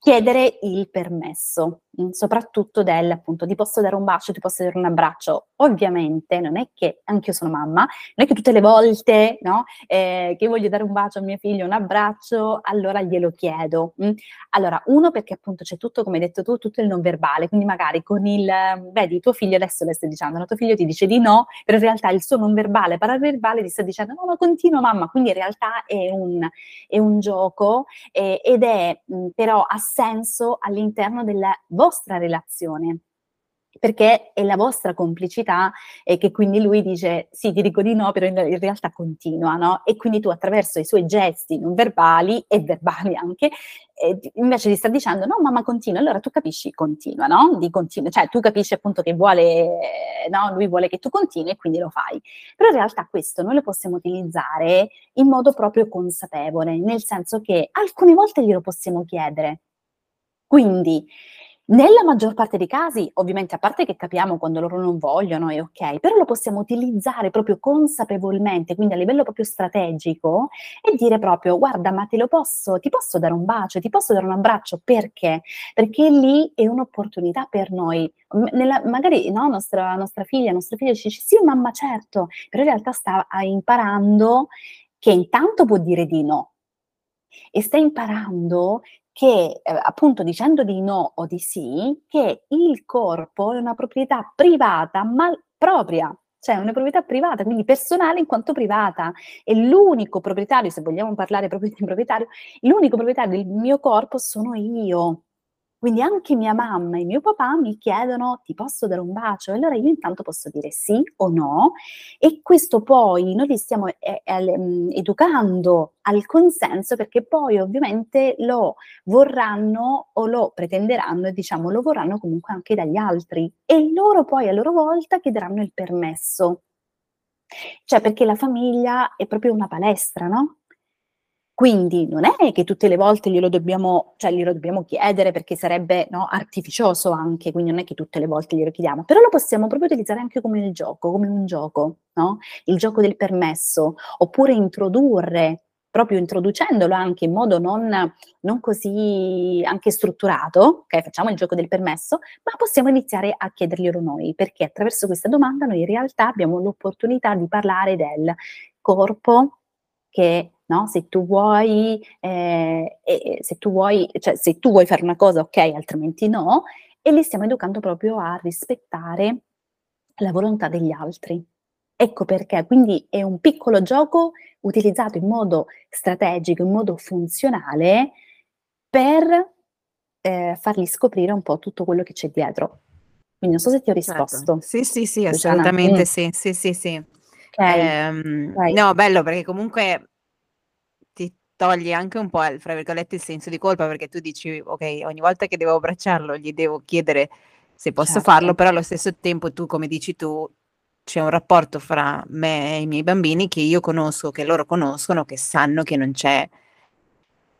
chiedere il permesso, mhmm, soprattutto del appunto: "Ti posso dare un bacio, ti posso dare un abbraccio?" Ovviamente non è che anch'io sono mamma, non è che tutte le volte, no, ehm, che voglio dare un bacio a mio figlio, un abbraccio, allora glielo chiedo, mh. Allora, 1 perché appunto c'è tutto, come hai detto tu, tutto il non verbale, quindi magari con il vedi tuo figlio adesso le stai dicendo, no, tuo figlio ti dice di no, però in realtà il suo non verbale, paraverbale ti sta dicendo: "No, no, continua mamma." Quindi in realtà è un è un gioco, ehm, ed è, mhmm, però ha senso all'interno della vostra relazione, perché è la vostra complicità e che quindi lui dice: "Sì, ti dico di no, però in realtà continua." No, e quindi tu attraverso i suoi gesti non verbali e verbali anche, t invece gli sta dicendo: "No mamma continua." Allora tu capisci continua, no, di continu cioè tu capisci appunto che vuole no, lui vuole che tu continui e quindi lo fai. Però in realtà questo noi lo possiamo utilizzare in modo proprio consapevole, nel senso che alcune volte glielo possiamo chiedere. Quindi, nella maggior parte dei casi, ovviamente a parte che capiamo quando loro non vogliono è okay, però lo possiamo utilizzare proprio consapevolmente, quindi a livello proprio strategico e dire proprio: "Guarda, ma te lo posso ti posso dare un bacio, ti posso dare un abbraccio?" Perché? Perché lì è un'opportunità per noi. Nella magari, no, nostra nostra figlia, nostro figlio ci dice: "Sì mamma, certo." Però in realtà sta a imparando che intanto può dire di no. E sta imparando che, ehm, appunto dicendo di no o di sì, che il corpo è una proprietà privata, ma propria, cioè una proprietà privata, quindi personale in quanto privata. E l'unico proprietario, se vogliamo parlare proprio di proprietario, l'unico proprietario del mio corpo sono io. Quindi anche mia mamma e mio papà mi chiedono: "Ti posso dare un bacio?" E allora io intanto posso dire sì o no e questo poi noi li stiamo e el mhmm, educando al consenso perché poi ovviamente lo vorranno o lo pretenderanno e diciamo lo vorranno comunque anche dagli altri e loro poi a loro volta chiederanno il permesso. Cioè perché la famiglia è proprio una palestra, no, quindi non è che tutte le volte glielo dobbiamo cioè glielo dobbiamo chiedere perché sarebbe, no, artificioso anche, quindi non è che tutte le volte glielo chiediamo, però lo possiamo proprio utilizzare anche come il gioco come un gioco, no, il gioco del permesso, oppure introdurre, proprio introducendolo anche in modo non non così anche strutturato, okay, facciamo il gioco del permesso, ma possiamo iniziare a chiederglielo noi, perché attraverso questa domanda noi in realtà abbiamo l'opportunità di parlare del corpo che no, se tu vuoi ehm, e se tu vuoi cioè se tu vuoi fare una cosa okay, altrimenti no, e li stiamo educando proprio a rispettare la volontà degli altri. Ecco perché, quindi è un piccolo gioco utilizzato in modo strategico, in modo funzionale per, ehm, fargli scoprire un po' tutto quello che c'è dietro. Quindi non so se ti ho Certo. risposto. Sì, sì, sì, Luciana, assolutamente mh. sì. Sì, sì, sì. Okay, vai. no, bello perché comunque toglie anche un po' il fra virgolette, "il senso di colpa", perché tu dici: "Okay, ogni volta che devo abbracciarlo gli devo chiedere se posso farlo", Certo. però allo stesso tempo tu, come dici tu, c'è un rapporto fra me e i miei bambini che io conosco, che loro conoscono, che sanno che non c'è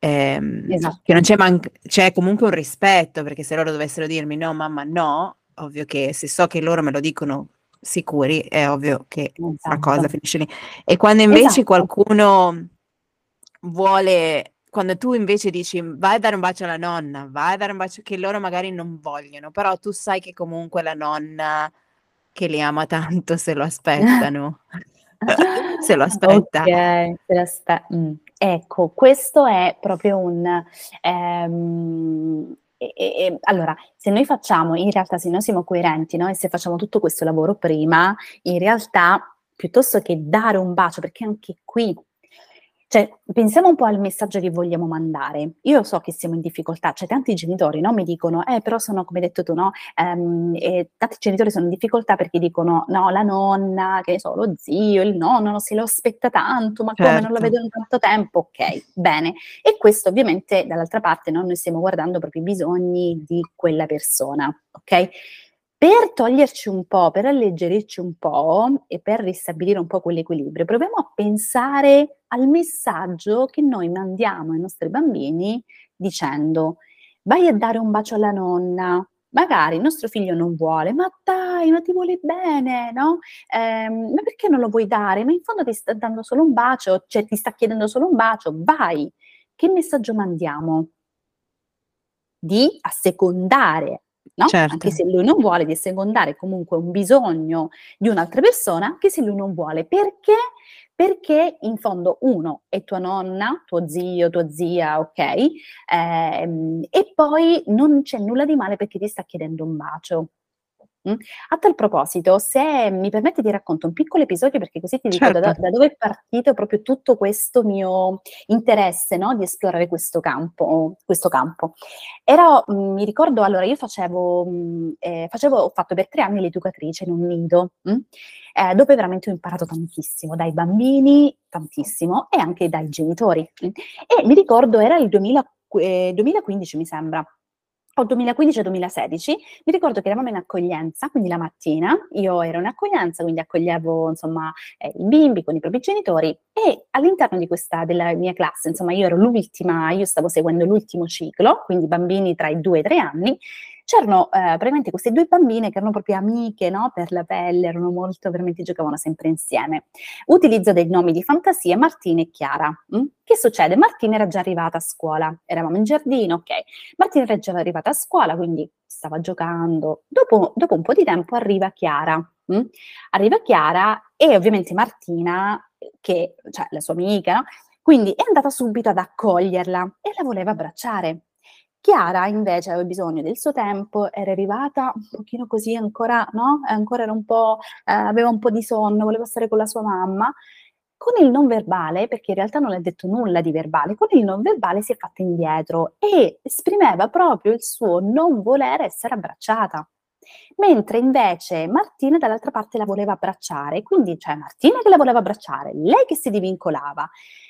ehm, che non Esatto. c'è manc c'è comunque un rispetto, perché se loro dovessero dirmi: "No mamma, no", ovvio che se so che loro me lo dicono sicuri, è ovvio che la cosa Esatto. finisce lì. E quando invece Esatto. qualcuno vuole quando tu invece dici: "Vai a dare un bacio alla nonna, vai a dare un bacio" che loro magari non vogliono, però tu sai che comunque la nonna che li ama tanto se lo aspettano. se lo aspetta. Okay, se lo aspe mh. Ecco, questo è proprio un ehm, e e allora, se noi facciamo in realtà se noi siamo coerenti, no, e se facciamo tutto questo lavoro prima, in realtà piuttosto che dare un bacio, perché anche qui cioè, pensiamo un po' al messaggio che vogliamo mandare. Io so che siamo in difficoltà, cioè tanti genitori, no, mi dicono: "Eh, però sono come hai detto tu, no, ehm, ehm, tanti genitori sono in difficoltà perché dicono: "No, la nonna, che ne so, lo zio, il nonno, se lo aspetta tanto, ma come non la Certo. vedo in tanto tempo?" Okay, bene. E questo ovviamente dall'altra parte, no, noi stiamo guardando proprio i bisogni di quella persona, okay? Per toglierci un po', per alleggerirci un po' e per ristabilire un po' quell'equilibrio, proviamo a pensare al messaggio che noi mandiamo ai nostri bambini dicendo: "Vai a dare un bacio alla nonna." Magari il nostro figlio non vuole: "Ma dai, ma ti vuole bene, no, ehm, ma perché non lo vuoi dare? Ma in fondo ti sta dando solo un bacio, cioè ti sta chiedendo solo un bacio, vai." Che messaggio mandiamo? Di assecondare, no, anche Certo. se lui non vuole, di assecondare comunque un bisogno di un'altra persona, anche se lui non vuole. Perché? Perché in fondo 1 è tua nonna, tuo zio, tua zia, okay, ehm, e poi non c'è nulla di male perché ti sta chiedendo un bacio. Mh. A tal proposito, se mi permetti ti racconto un piccolo episodio perché così ti dico da Certo. da dove è partito proprio tutto questo mio interesse, no, di esplorare questo campo questo campo. Ero mhmm, mi ricordo allora io facevo mhmm, ehm, facevo ho fatto per 3 anni l'educatrice in un nido, mh, ehm, dove veramente ho imparato tantissimo, dai bambini tantissimo e anche dai genitori, mh. E mi ricordo era il 2000 q ehm, 2015 mi sembra, o 2015 o 2016, mi ricordo che eravamo in accoglienza, quindi la mattina, io ero in accoglienza, quindi accoglievo insomma, ehm, i bimbi con i propri genitori e all'interno di questa della mia classe, insomma io ero l'ultima io stavo seguendo l'ultimo ciclo, quindi bambini tra i 2 e i 3 anni, c'erano, ehm, praticamente queste 2 bambine che erano proprio amiche, no, per la pelle, erano molto veramente giocavano sempre insieme. Utilizzo dei nomi di fantasia, Martina e Chiara, mh. Che succede? Martina era già arrivata a scuola, eravamo in giardino, okay. Martina era già arrivata a scuola, quindi stava giocando. Dopo dopo un po' di tempo arriva Chiara, mh. Arriva Chiara e ovviamente Martina, che cioè la sua amica, no, quindi è andata subito ad accoglierla e la voleva abbracciare. Chiara invece aveva bisogno del suo tempo, era arrivata un pochino così ancora no, ancora era un po' ehm, aveva un po' di sonno, voleva stare con la sua mamma. Con il non verbale, perché in realtà non ha detto nulla di verbale, con il non verbale si è fatta indietro e esprimeva proprio il suo non voler essere abbracciata. Mentre invece Martina dall'altra parte la voleva abbracciare, quindi cioè Martina che la voleva abbracciare, lei che si divincolava.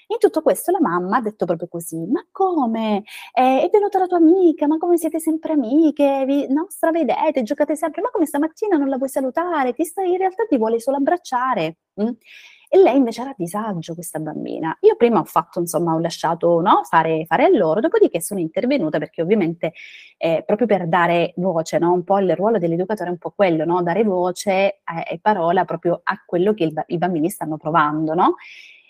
In tutto questo la mamma ha detto proprio così: "Ma come? Ehm, è venuta la tua amica, ma come siete sempre amiche, vi no, stravedete, giocate sempre, ma come stamattina non la vuoi salutare? Ti sta in realtà ti vuole solo abbracciare." Mh. E lei invece era a disagio questa bambina. Io prima ho fatto insomma ho lasciato, no, fare fare a loro, dopodiché sono intervenuta perché ovviamente, ehm, proprio per dare voce, no, un po' il ruolo dell'educatore è un po' quello, no, dare voce e e parola proprio a quello che il i bambini stanno provando, no,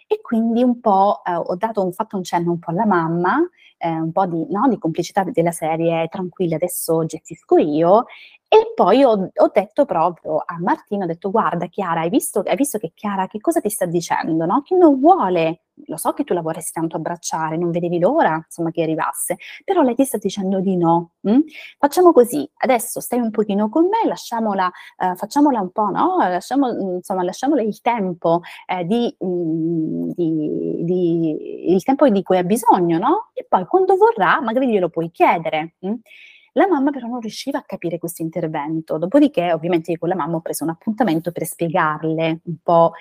e quindi un po', ehm, ho dato ho fatto un cenno un po' alla mamma, ehm, un po' di no, di complicità della serie: "Tranquilla, adesso gestisco io." E poi ho ho detto proprio a Martina, ho detto: "Guarda Chiara, hai visto hai visto che Chiara che cosa ti sta dicendo, no, che non vuole lo so che tu la vorresti tanto abbracciare, non vedevi l'ora insomma che arrivasse, però lei ti sta dicendo di no, mh. Facciamo così, adesso stai un pochino con me, lasciamola ehm, facciamola un po', no, lasciamo mhmm, insomma lasciamole il tempo, ehm, di mhmm, di di il tempo di cui ha bisogno, no, e poi quando vorrà magari glielo puoi chiedere." Mh. La mamma però non riusciva a capire questo intervento, dopodiché ovviamente io con la mamma ho preso un appuntamento per spiegarle un po'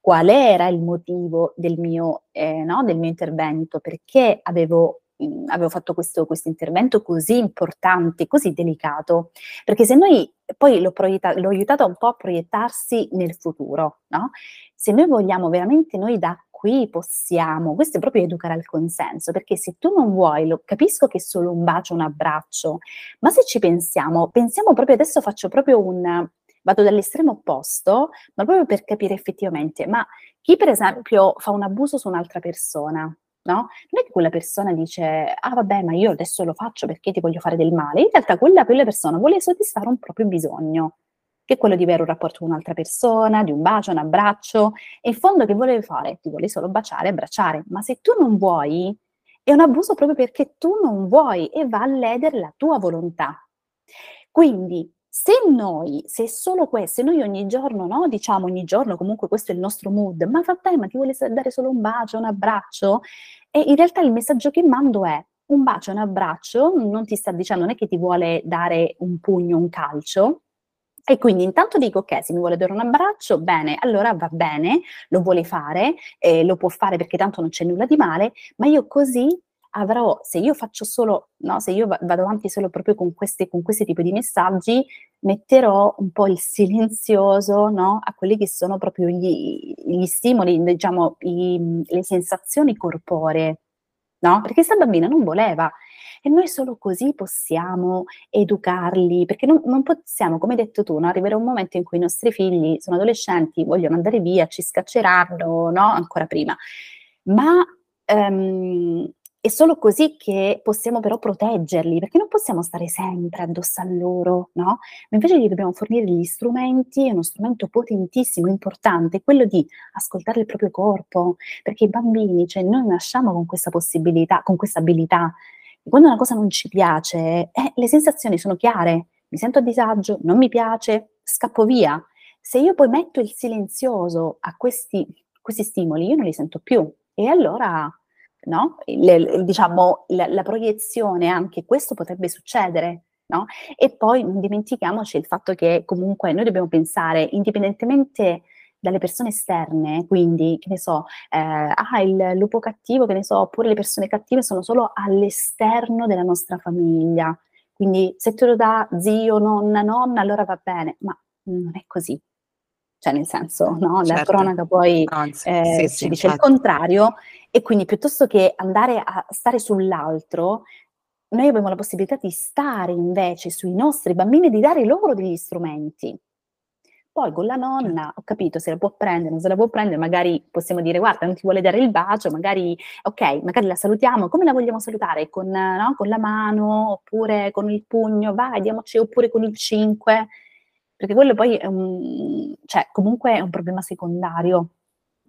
qual era il motivo del mio ehm, no, del mio intervento, perché avevo mhmm, avevo fatto questo questo intervento così importante, così delicato. Perché se noi poi l'ho proietta l'ho aiutata un po' a proiettarsi nel futuro, no, se noi vogliamo veramente noi da qui possiamo questo è proprio educare al consenso, perché se tu non vuoi lo capisco che è solo un bacio, un abbraccio, ma se ci pensiamo, pensiamo proprio adesso faccio proprio un vado dall'estremo opposto, ma proprio per capire effettivamente, ma chi per esempio fa un abuso su un'altra persona, no, non è che quella persona dice: "Ah vabbè, ma io adesso lo faccio perché ti voglio fare del male." In realtà quella quella persona vuole soddisfare un proprio bisogno. Che è quello di avere un rapporto con un'altra persona, di un bacio, un abbraccio, e in fondo che volevi fare? Ti vuole solo baciare abbracciare, ma se tu non vuoi, è un abuso proprio perché tu non vuoi e va a ledere la tua volontà. Quindi se noi, se solo questo, se noi ogni giorno, no, diciamo ogni giorno, comunque questo è il nostro mood, ma vabbè, ma ti vuole dare solo un bacio, un abbraccio? E in realtà il messaggio che mando è un bacio, un abbraccio, non ti sta dicendo, non è che ti vuole dare un pugno, un calcio, e quindi intanto dico, ok, se mi vuole dare un abbraccio, bene, allora va bene, lo vuole fare, eh, lo può fare perché tanto non c'è nulla di male, ma io così avrò, se io faccio solo, no, se io vado avanti solo proprio con, questi, con questi tipi di messaggi, metterò un po' il silenzioso no, a quelli che sono proprio gli, gli stimoli, diciamo, i, le sensazioni corporee, no? Perché questa bambina non voleva, e noi solo così possiamo educarli, perché non, non possiamo, come hai detto tu, no, arrivare a un momento in cui i nostri figli sono adolescenti, vogliono andare via, ci scacceranno, no? Ancora prima. Ma um, è solo così che possiamo però proteggerli, perché non possiamo stare sempre addosso a loro, no? Ma invece gli dobbiamo fornire gli strumenti, uno strumento potentissimo, importante, quello di ascoltare il proprio corpo, perché i bambini, cioè noi nasciamo con questa possibilità, con questa abilità, quando una cosa non ci piace, eh, le sensazioni sono chiare, mi sento a disagio, non mi piace, scappo via. Se io poi metto il silenzioso a questi, questi stimoli, io non li sento più. E allora, no? Le, diciamo, la, la proiezione, anche questo potrebbe succedere. No? E poi non dimentichiamoci il fatto che comunque noi dobbiamo pensare, indipendentemente dalle persone esterne, quindi che ne so, eh, ah, il lupo cattivo, che ne so, oppure le persone cattive sono solo all'esterno della nostra famiglia. Quindi se te lo dà zio, nonna, nonna, allora va bene, ma non è così. Cioè, nel senso, no? La certo. cronaca poi Anzi, eh, sì, ci sì, dice infatti. il contrario, e quindi piuttosto che andare a stare sull'altro, noi abbiamo la possibilità di stare invece sui nostri bambini e di dare loro degli strumenti. Poi con la nonna, ho capito, se la può prendere, non se la può prendere, magari possiamo dire, guarda, non ti vuole dare il bacio, magari, ok, magari la salutiamo, come la vogliamo salutare? Con, no, con la mano, oppure con il pugno, vai, diamoci, oppure con il 5, perché quello poi è un, cioè, comunque è un problema secondario.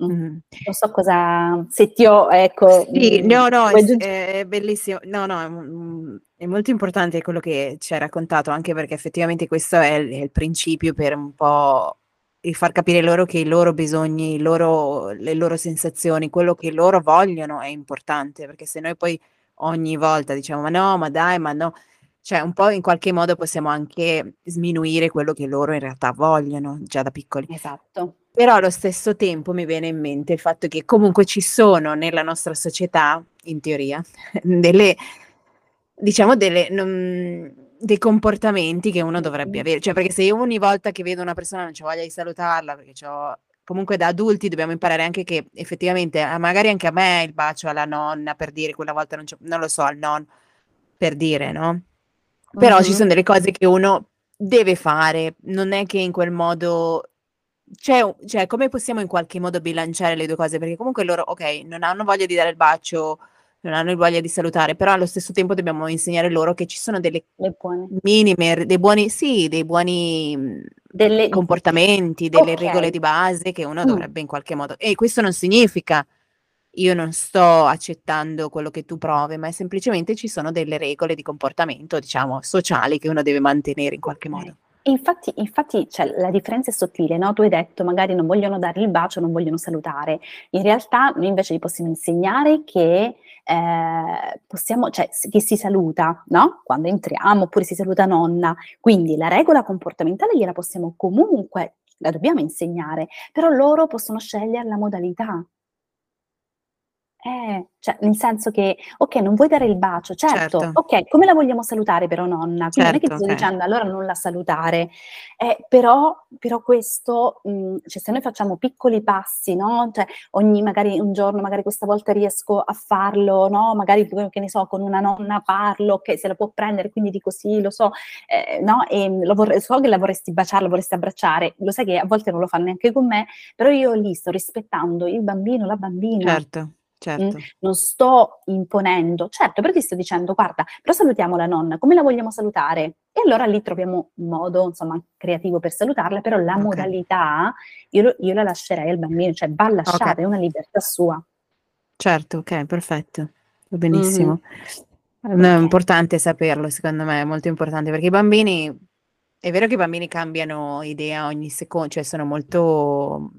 Mm. Non so cosa, se ti ho, ecco. Sì, mm, no, no, è, è, bellissimo. No, no, è, mm, è, molto importante quello che ci hai raccontato, anche perché effettivamente questo è il, è il principio per un po' di far capire loro che i loro bisogni, i loro, le loro sensazioni, quello che loro vogliono è importante, perché se noi poi ogni volta diciamo ma no, ma dai, ma no, cioè un po' in qualche modo possiamo anche sminuire quello che loro in realtà vogliono già da piccoli. Esatto. Però allo stesso tempo mi viene in mente il fatto che comunque ci sono nella nostra società, in teoria, delle, diciamo, delle, non, dei comportamenti che uno dovrebbe avere. Cioè, perché se io ogni volta che vedo una persona non ho voglia di salutarla, perché ho comunque da adulti dobbiamo imparare anche che effettivamente, magari anche a me il bacio alla nonna per dire quella volta non, non lo so, al nonno per dire, no? Però mm-hmm. ci sono delle cose che uno deve fare, non è che in quel modo c'è, cioè, come possiamo in qualche modo bilanciare le due cose? Perché comunque loro, ok, non hanno voglia di dare il bacio, non hanno voglia di salutare, però allo stesso tempo dobbiamo insegnare loro che ci sono delle minime, dei buoni, sì, dei buoni mm, delle... comportamenti, delle okay. regole di base che uno mm. dovrebbe in qualche modo. E questo non significa io non sto accettando quello che tu provi, ma è semplicemente ci sono delle regole di comportamento, diciamo, sociali che uno deve mantenere in qualche okay. modo. Infatti, infatti cioè, la differenza è sottile, no? Tu hai detto magari non vogliono dare il bacio, non vogliono salutare. In realtà noi invece gli possiamo insegnare che eh, possiamo, cioè, che si saluta, no? Quando entriamo, oppure si saluta nonna. Quindi la regola comportamentale gliela possiamo comunque, la dobbiamo insegnare, però loro possono scegliere la modalità. Eh, cioè, nel senso che, ok, non vuoi dare il bacio, certo, certo. ok, come la vogliamo salutare però nonna? Quindi certo, non è che certo, ti sto okay. dicendo allora non la salutare, eh, però, però, questo, mh, mhmm, cioè se noi facciamo piccoli passi, no? Cioè ogni, magari un giorno, magari questa volta riesco a farlo, no? Magari, che ne so, con una nonna parlo, che se la può prendere, quindi dico sì, lo so, eh, no? E vorrei, so che la vorresti baciare, la vorresti abbracciare, lo sai che a volte non lo fanno neanche con me, però io lì sto rispettando il bambino, la bambina. Certo. Certo. non sto imponendo, certo, però ti sto dicendo, guarda, però salutiamo la nonna, come la vogliamo salutare? E allora lì troviamo un modo, insomma, creativo per salutarla, però la okay. modalità io, io, la lascerei al bambino, cioè va lasciata, okay. è una libertà sua. Certo, ok, perfetto, va benissimo. Mm-hmm. No, è importante saperlo, secondo me, è molto importante, perché i bambini, è vero che i bambini cambiano idea ogni secondo, cioè sono molto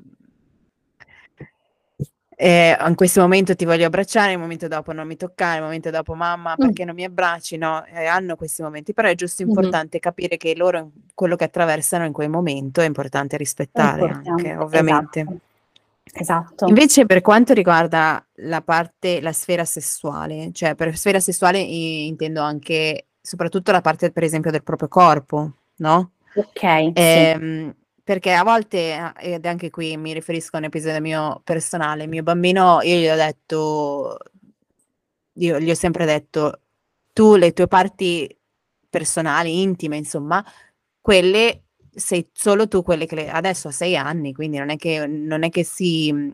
eh, in questo momento ti voglio abbracciare, il momento dopo non mi toccare, il momento dopo mamma perché mm. non mi abbracci, no, eh, hanno questi momenti, però è giusto importante mm-hmm. capire che loro quello che attraversano in quel momento è importante rispettare è importante. anche, ovviamente. Esatto. esatto. Invece per quanto riguarda la parte, la sfera sessuale, cioè per sfera sessuale intendo anche soprattutto la parte per esempio del proprio corpo, no? Ok. Eh, sì perché a volte, ed anche qui mi riferisco a un episodio mio personale, mio bambino, io gli ho detto, io gli ho sempre detto, tu le tue parti personali, intime, insomma, quelle sei solo tu quelle che le, adesso ha sei anni, quindi non è che, non è che si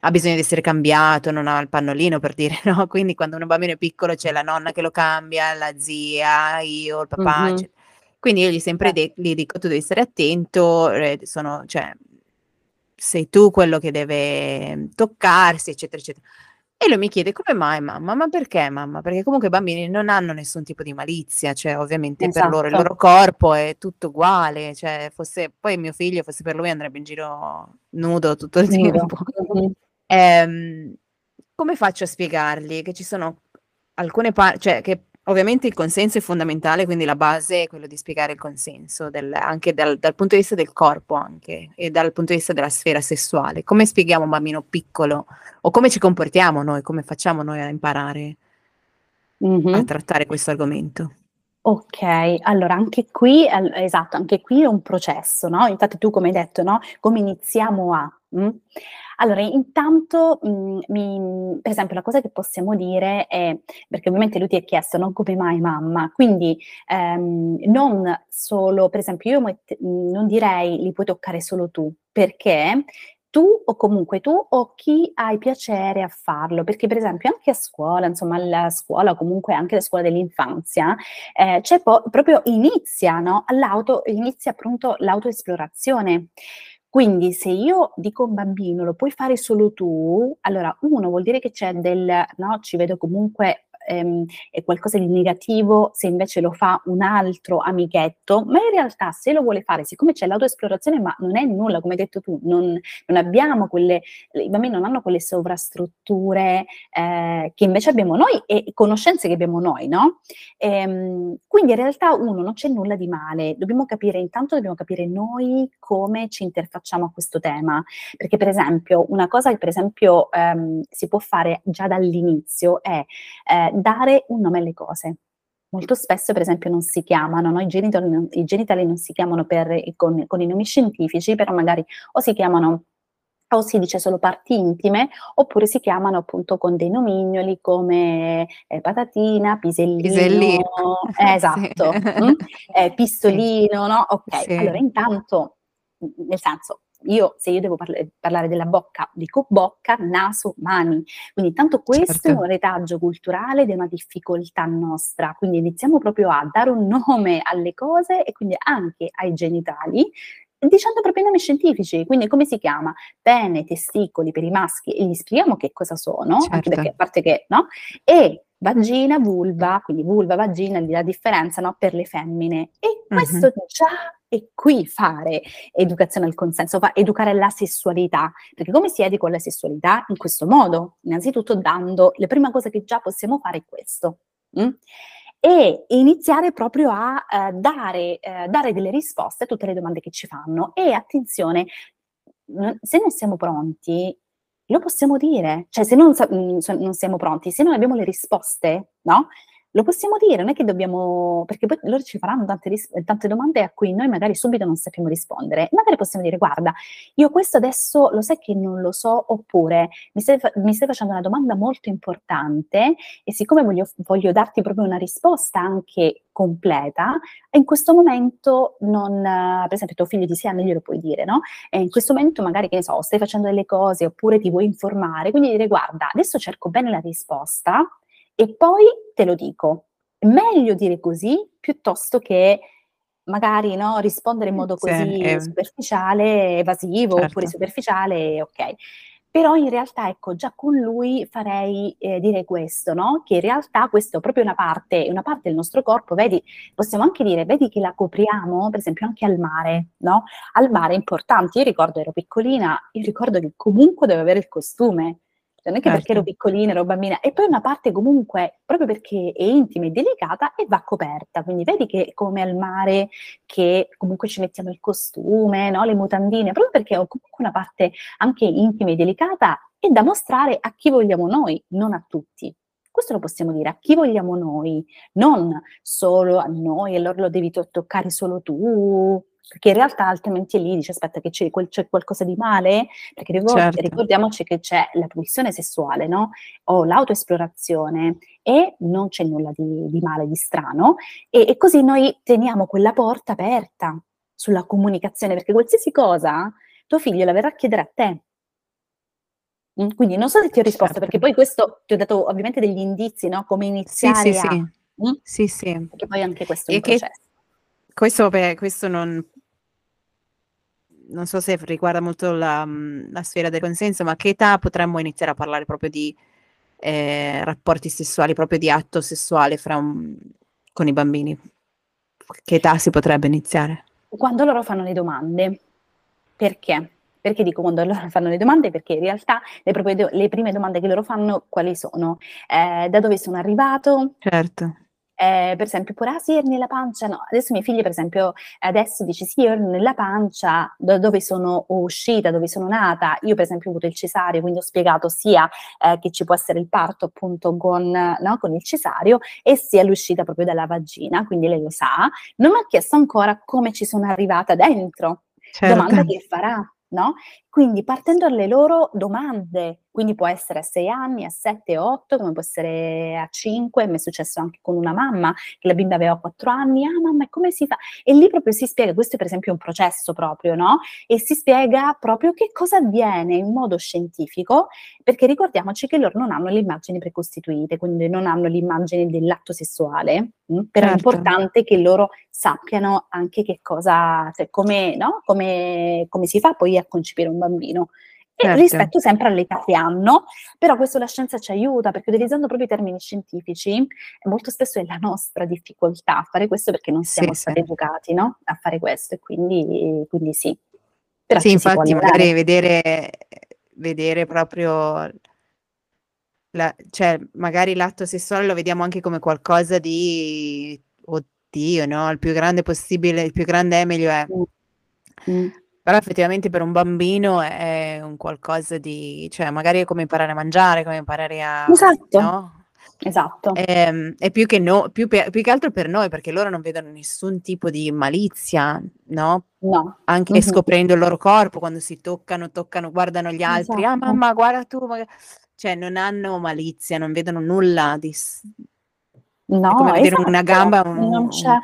ha bisogno di essere cambiato, non ha il pannolino per dire, no? Quindi quando un bambino è piccolo c'è la nonna che lo cambia, la zia, io, il papà, mm-hmm. Quindi io gli sempre de- gli dico tu devi stare attento, eh, sono, cioè, sei tu quello che deve toccarsi, eccetera, eccetera. E lui mi chiede come mai mamma? Ma perché mamma? Perché comunque i bambini non hanno nessun tipo di malizia, cioè ovviamente esatto. per loro il esatto. loro corpo è tutto uguale, cioè fosse poi mio figlio fosse per lui andrebbe in giro nudo tutto il nudo. tempo. Mm-hmm. Ehm, come faccio a spiegargli che ci sono alcune parti, cioè che Ovviamente il consenso è fondamentale, quindi la base è quello di spiegare il consenso, del, anche dal, dal, punto di vista del corpo anche, e dal punto di vista della sfera sessuale. Come spieghiamo a un bambino piccolo o come ci comportiamo noi, come facciamo noi a imparare mm-hmm. a trattare questo argomento? Ok, allora anche qui, esatto, anche qui è un processo, no? Infatti tu come hai detto, no? Come iniziamo a... Mh? Allora, intanto, mhmm, mi per esempio la cosa che possiamo dire è perché ovviamente lui ti ha chiesto: "Non come mai mamma?" Quindi, ehm, non solo per esempio io mett non direi: "Li puoi toccare solo tu", perché tu o comunque tu o chi hai piacere a farlo, perché per esempio anche a scuola, insomma alla scuola o comunque anche la scuola dell'infanzia, eh, c'è po- proprio inizia, no? All'auto, inizia appunto l'autoesplorazione. Quindi se io dico un bambino lo puoi fare solo tu, allora uno vuol dire che c'è del, no, ci vedo comunque ehm, è qualcosa di negativo se invece lo fa un altro amichetto, ma in realtà se lo vuole fare, siccome c'è l'autoesplorazione, ma non è nulla, come hai detto tu, non, non abbiamo quelle, i bambini non hanno quelle sovrastrutture eh, che invece abbiamo noi e conoscenze che abbiamo noi, no? Ehm, quindi in realtà uno non c'è nulla di male, dobbiamo capire, intanto dobbiamo capire noi come ci interfacciamo a questo tema, perché per esempio una cosa che per esempio ehm, si può fare già dall'inizio è eh, dare un nome alle cose. Molto spesso, per esempio, non si chiamano, no? I, genitali non, i, genitali non si chiamano per, con, con i nomi scientifici, però magari o si chiamano o si dice solo parti intime, oppure si chiamano appunto con dei nomignoli come eh, patatina, pisellino, pisellino. Eh, esatto, sì. mm? eh, pistolino, sì. no? Ok, sì. allora intanto, nel senso, io se io devo parla- parlare della bocca, dico bocca, naso, mani. Quindi intanto questo certo. è un retaggio culturale ed è una difficoltà nostra. Quindi iniziamo proprio a dare un nome alle cose e quindi anche ai genitali dicendo proprio i nomi scientifici, quindi come si chiama? Pene, testicoli per i maschi e gli spieghiamo che cosa sono, certo. anche perché a parte che, no? E vagina, vulva, quindi vulva, vagina, la differenza no? per le femmine. E questo uh-huh. già è qui fare educazione al consenso, fa educare la sessualità, perché come si educa la sessualità? In questo modo, innanzitutto dando, la prima cosa che già possiamo fare è questo. Mm? E iniziare proprio a uh, dare, uh, dare delle risposte a tutte le domande che ci fanno. E attenzione, se non siamo pronti, lo possiamo dire, cioè se non, mm, non siamo pronti, se non abbiamo le risposte, no? Lo possiamo dire, non è che dobbiamo, perché poi loro ci faranno tante, tante, domande a cui noi magari subito non sappiamo rispondere. Magari possiamo dire, guarda, io questo adesso lo sai che non lo so, oppure mi stai, mi stai facendo una domanda molto importante e siccome voglio, voglio darti proprio una risposta anche completa, in questo momento non, per esempio tuo figlio di 6 anni glielo puoi dire, no? E in questo momento magari, che ne so, stai facendo delle cose oppure ti vuoi informare, quindi dire, guarda, adesso cerco bene la risposta, e poi te lo dico, È meglio dire così piuttosto che magari no, rispondere in modo così Sì, eh. superficiale, evasivo oppure Certo. superficiale, ok. Però in realtà, ecco, già con lui farei eh, dire questo, no? Che in realtà questo è proprio una parte, una parte del nostro corpo, vedi, possiamo anche dire, vedi che la copriamo, per esempio, anche al mare, no? Al mare è importante, io ricordo ero piccolina, io ricordo che comunque dovevo avere il costume, non è che perché ero Certo. piccolina, ero bambina, e poi una parte comunque, proprio perché è intima e delicata, e va coperta, quindi vedi che come al mare, che comunque ci mettiamo il costume, no? Le mutandine, proprio perché ho comunque una parte anche intima e delicata, e da mostrare a chi vogliamo noi, non a tutti. Questo lo possiamo dire a chi vogliamo noi, non solo a noi, allora lo devi to- toccare solo tu, perché in realtà altrimenti lì dice aspetta che c'è, quel- c'è qualcosa di male, perché ricor- Certo. ricordiamoci che c'è la pulsione sessuale, no? O l'autoesplorazione e non c'è nulla di, di male, di strano, e, e così noi teniamo quella porta aperta sulla comunicazione, perché qualsiasi cosa tuo figlio la verrà a chiedere a te. Mm, Quindi non so se ti ho risposto, Certo. perché poi questo ti ho dato ovviamente degli indizi, no? Come Sì, iniziare sì, a... sì. Mm? Sì, sì. Perché poi anche questo è E un processo. questo, vabbè, questo non, non so se riguarda molto la, mm, la sfera del consenso, ma a che età potremmo iniziare a parlare proprio di eh, rapporti sessuali, proprio di atto sessuale fra un- con i bambini? Che età si potrebbe iniziare? Quando loro fanno le domande, perché? Perché dico quando loro fanno le domande? Perché in realtà le, proprie do- le prime domande che loro fanno quali sono? Eh, da dove sono arrivato? Certo, Eh, per esempio, pure, ah sì, eri nella pancia, no, adesso mia figlia per esempio adesso dice sì, io ero nella pancia, da dove sono uscita, dove sono nata, io per esempio ho avuto il cesareo, quindi ho spiegato sia eh, che ci può essere il parto appunto con, no, con il cesareo e sia l'uscita proprio dalla vagina, quindi lei lo sa, non mi ha chiesto ancora come ci sono arrivata dentro, domanda certo. che farà, no? Quindi partendo dalle loro domande, quindi può essere a 6 anni, a 7, 8, come può essere a 5, mi è successo anche con una mamma che la bimba aveva 4 anni, ah mamma, come si fa? E lì proprio si spiega, questo è per esempio un processo proprio, no? E si spiega proprio che cosa avviene in modo scientifico, perché ricordiamoci che loro non hanno le immagini precostituite, quindi non hanno l'immagine dell'atto sessuale, mh? però è Certo. importante che loro sappiano anche che cosa, cioè come, no? come, come si fa poi a concepire un bambino. E Certo. rispetto sempre all'età che hanno, però questo la scienza ci aiuta perché utilizzando proprio i termini scientifici, molto spesso è la nostra difficoltà a fare questo perché non Sì, siamo sì. stati educati no? a fare questo e quindi, quindi sì. Però Sì, infatti magari vedere, vedere proprio, la- cioè magari l'atto sessuale lo vediamo anche come qualcosa di, oddio, no? Il più grande possibile, il più grande è meglio è. Mm. Però effettivamente per un bambino è un qualcosa di, cioè magari è come imparare a mangiare, come imparare a, Esatto, no? esatto. Ehm, È, più che no, più, pe- più che altro per noi, perché loro non vedono nessun tipo di malizia, no? No. Anche Mhm. scoprendo il loro corpo, quando si toccano, toccano, guardano gli altri, ah Esatto. mamma, guarda tu, maga-" cioè non hanno malizia, non vedono nulla di... s- È No, come vedere una esatto, gamba, un- non un- c'è.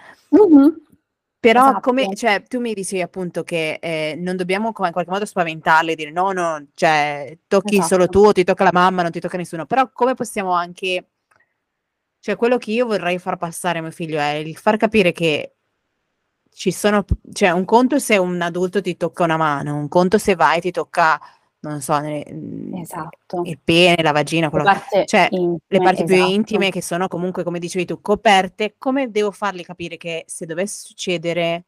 Però Esatto. come, cioè, tu mi dicevi appunto che eh, non dobbiamo co- in qualche modo spaventarli, dire no, no, cioè, tocchi solo Esatto. tu, o ti tocca la mamma, non ti tocca nessuno. Però come possiamo anche, cioè, quello che io vorrei far passare a mio figlio è il far capire che ci sono, cioè, un conto se un adulto ti tocca una mano, un conto se vai e ti tocca, non so, ne- Esatto. il pene, la vagina, Le quello parti cioè, le intime, parti più esatto. intime che sono comunque, come dicevi tu, coperte, come devo fargli capire che se dovesse succedere,